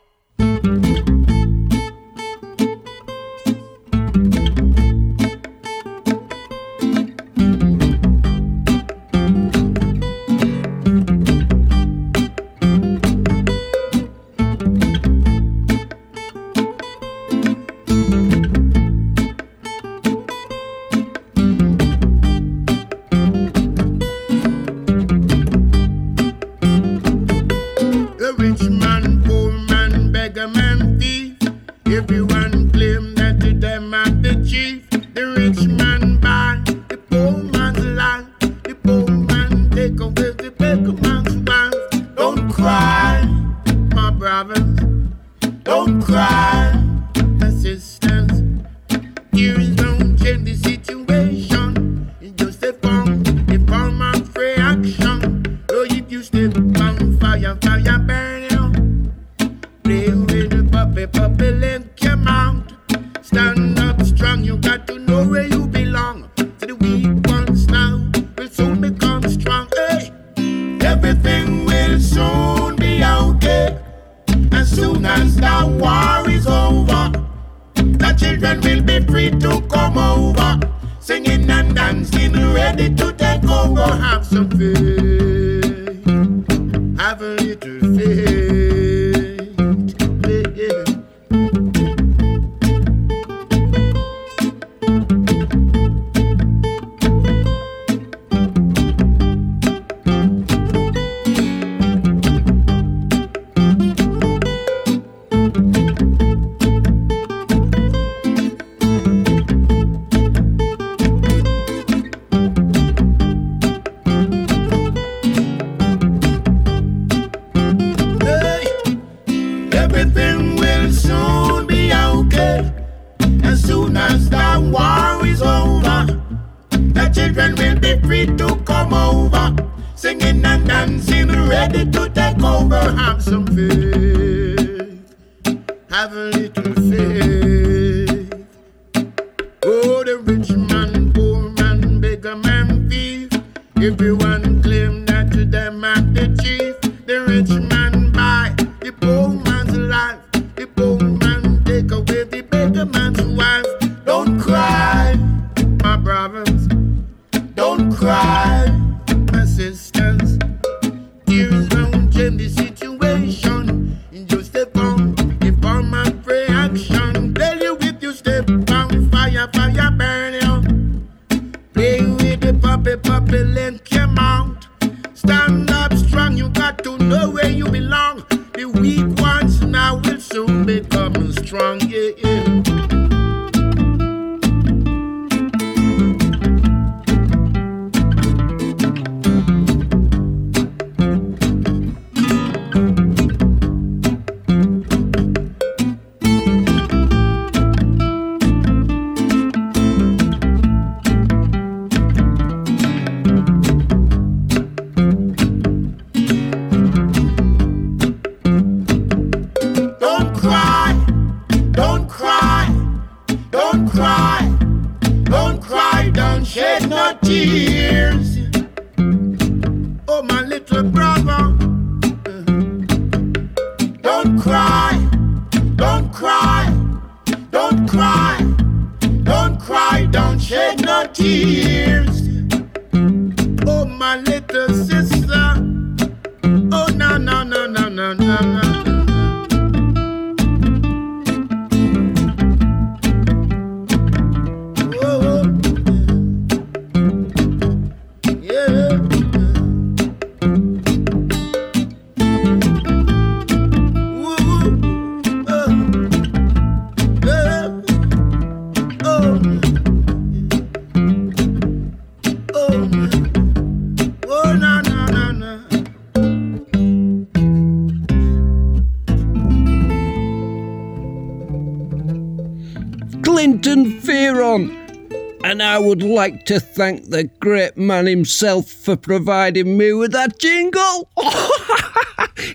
To thank the great man himself for providing me with that jingle.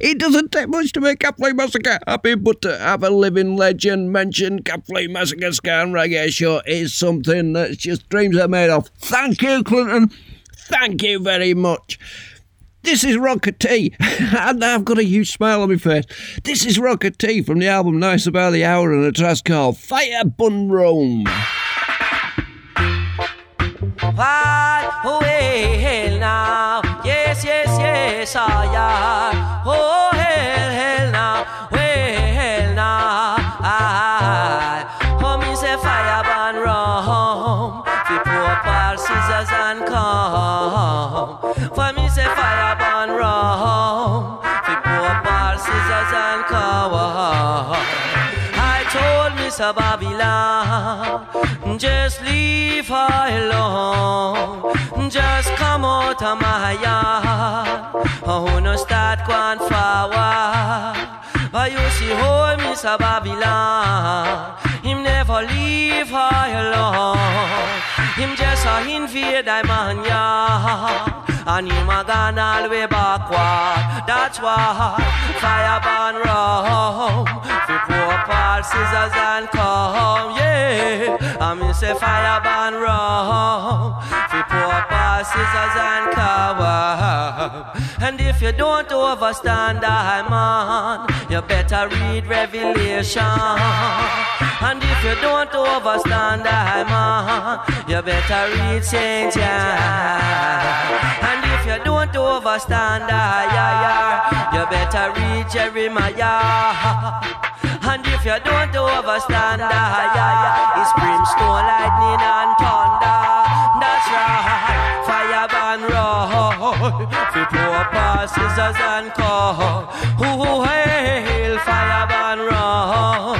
it doesn't take much to make Cat Flea Massacre happy, but to have a living legend mention Cat Flea Massacre Ska and Reggae Show is something that's just dreams are made of. Thank you, Clinton. Thank you very much. This is Rocker T, and I've got a huge smile on my face. This is Rocker T from the album Nice About the Hour and a track called Fire Bun Rome. What? Oh, eh, hey, now. Yes, yes, yes, I am. Yard. Oh, no start going forward. But you see, oh, Mr. Babylon, him never leave her alone. Him just a invade I man yard. And him a gone all way backward. That's why fire burn rum. Fi pour Paul scissors and come, yeah. I me say fire burn rum. Fi pour Paul scissors and come. And if you don't overstand I man, you better read Revelation. And if you don't overstand I man, you better read Saint John. And if you don't overstand I, you better read Jeremiah. And if you don't overstand I, it's Fi pour pass scissors and cut. Ooh, hail, fire burn roll.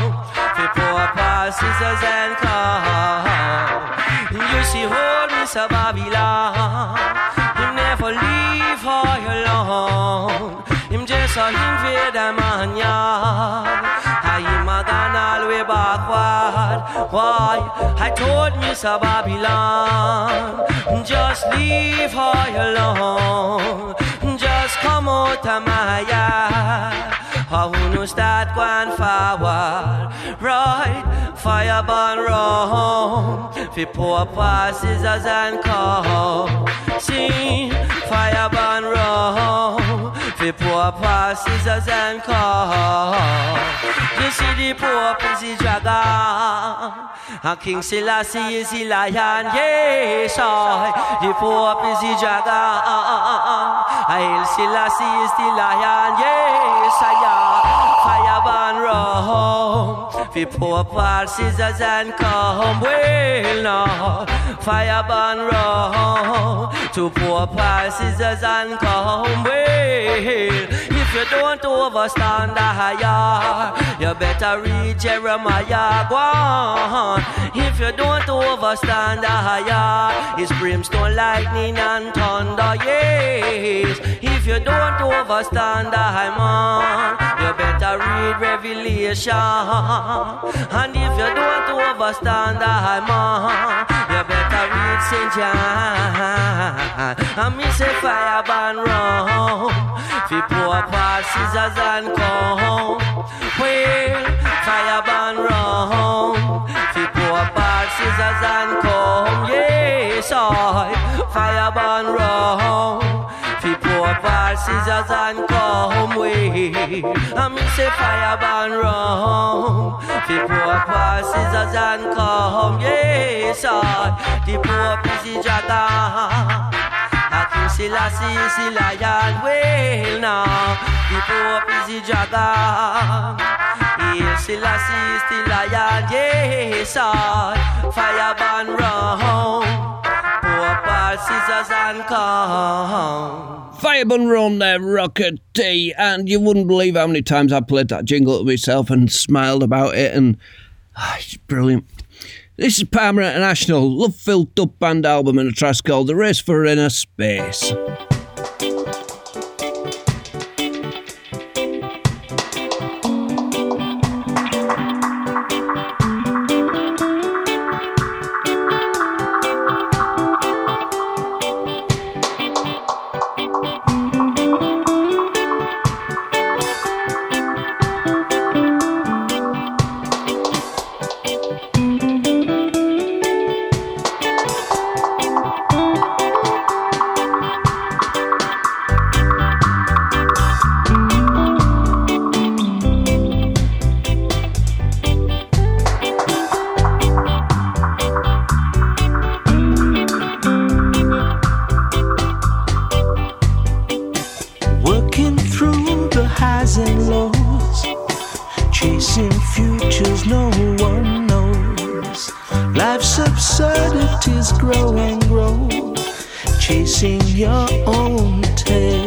Fi pour pass scissors and cut. You see, hold Mr. Babylon. Why? I told Mr. Babylon, just leave her alone. Just come out of my yard. I wanna start going forward. Right, fire burn wrong. Fi pour past scissors and come. See, fire burn wrong. Fi pour past scissors and come. You see the Pope is the dragon. And King Selassie is the lion. Yes, I. The Pope is the dragon. Hail Selassie is the lion. Yes, I. Fire rum. Fi pour par scissors and come. Well, no. Fire burn rum. To pour par scissors and come. Well, if you don't overstand the higher, you better read Jeremiah. Go on. If you don't overstand the higher, it's brimstone, lightning, and thunder. Yes. If you don't overstand the high man, you better read Revelation. And if you don't overstand the high man, read St. John. And me say fire burn rum. Fi pour par scissors and come. Well, fire burn rum. Fi pour par scissors and come. Yes, I. Fire burn rum. Scissors and come. Well, and me say fire burn rum. Fi pour par scissors and come. Yes, I. The Pope is the dragon. I King Selassie is the lion. Well, now the Pope is the dragon. Hail Selassie is the lion. Yes, I. Fire burn round. Par scissors and. Firebun Run there, Rocker T, and you wouldn't believe how many times I played that jingle to myself and smiled about it, and ah, it's brilliant. This is Pama International, love filled dub band album and a track called The Race for Inner Space. Life's absurdities grow and grow, chasing your own tail.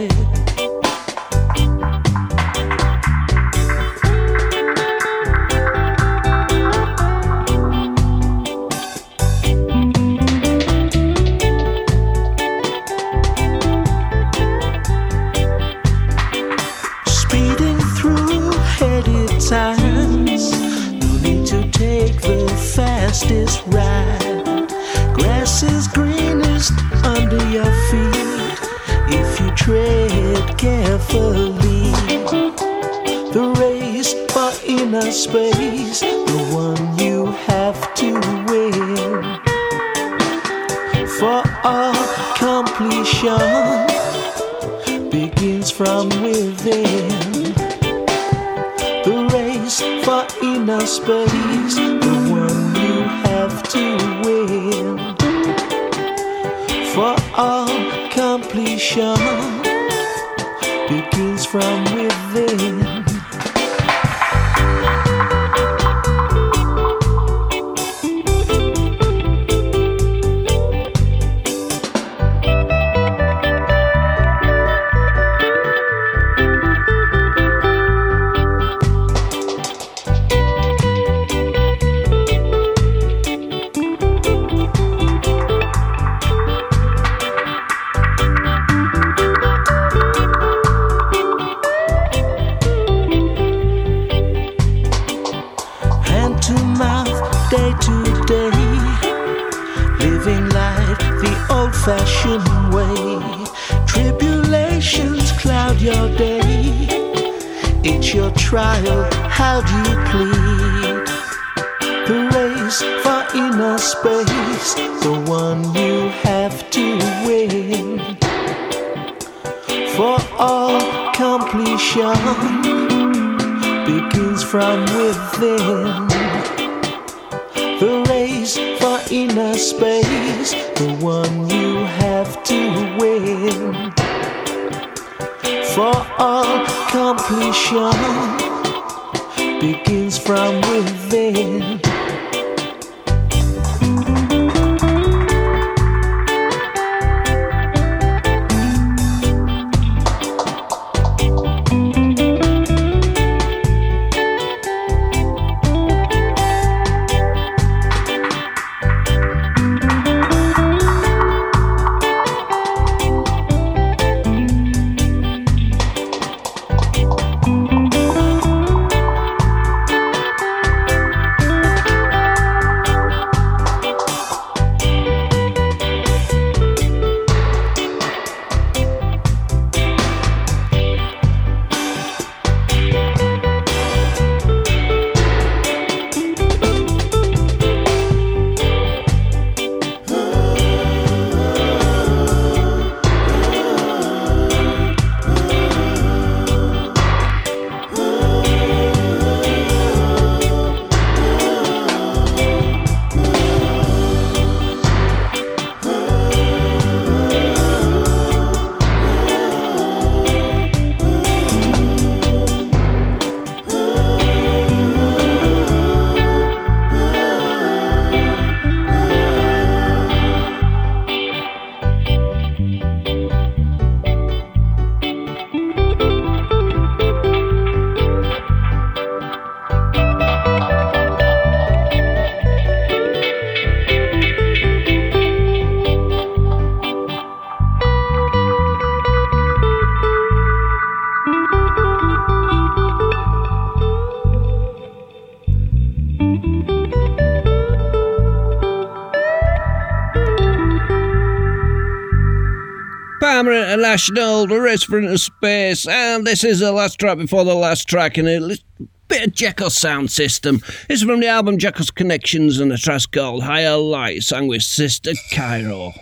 space. International, the Restaurant of Space, and this is the last track before the last track, and a bit of Jekyll sound system. It's from the album Jekyll's Connections and a track called Higher Light, sung with Sister Carol.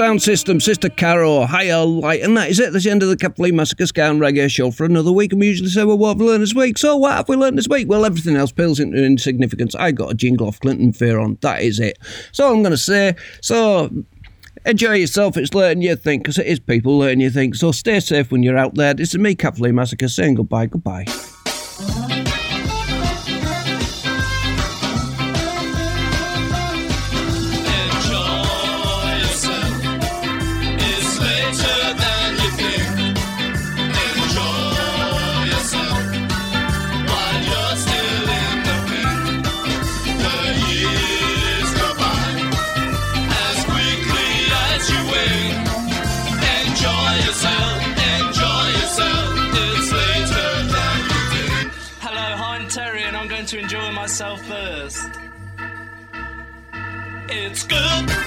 Sound System, Sister Carol, Higher Light, and that is it. That's the end of the Cat Flea Massacre Scout Reggae Show for another week. And we usually say, well, what have we learned this week? So, what have we learned this week? Well, everything else pales into insignificance. I got a jingle off Clinton Fearon. That is it. So, I'm going to say, so enjoy yourself. It's learning you think, because it is people learning you think. So, stay safe when you're out there. This is me, Cat Flea Massacre, saying goodbye. Goodbye. look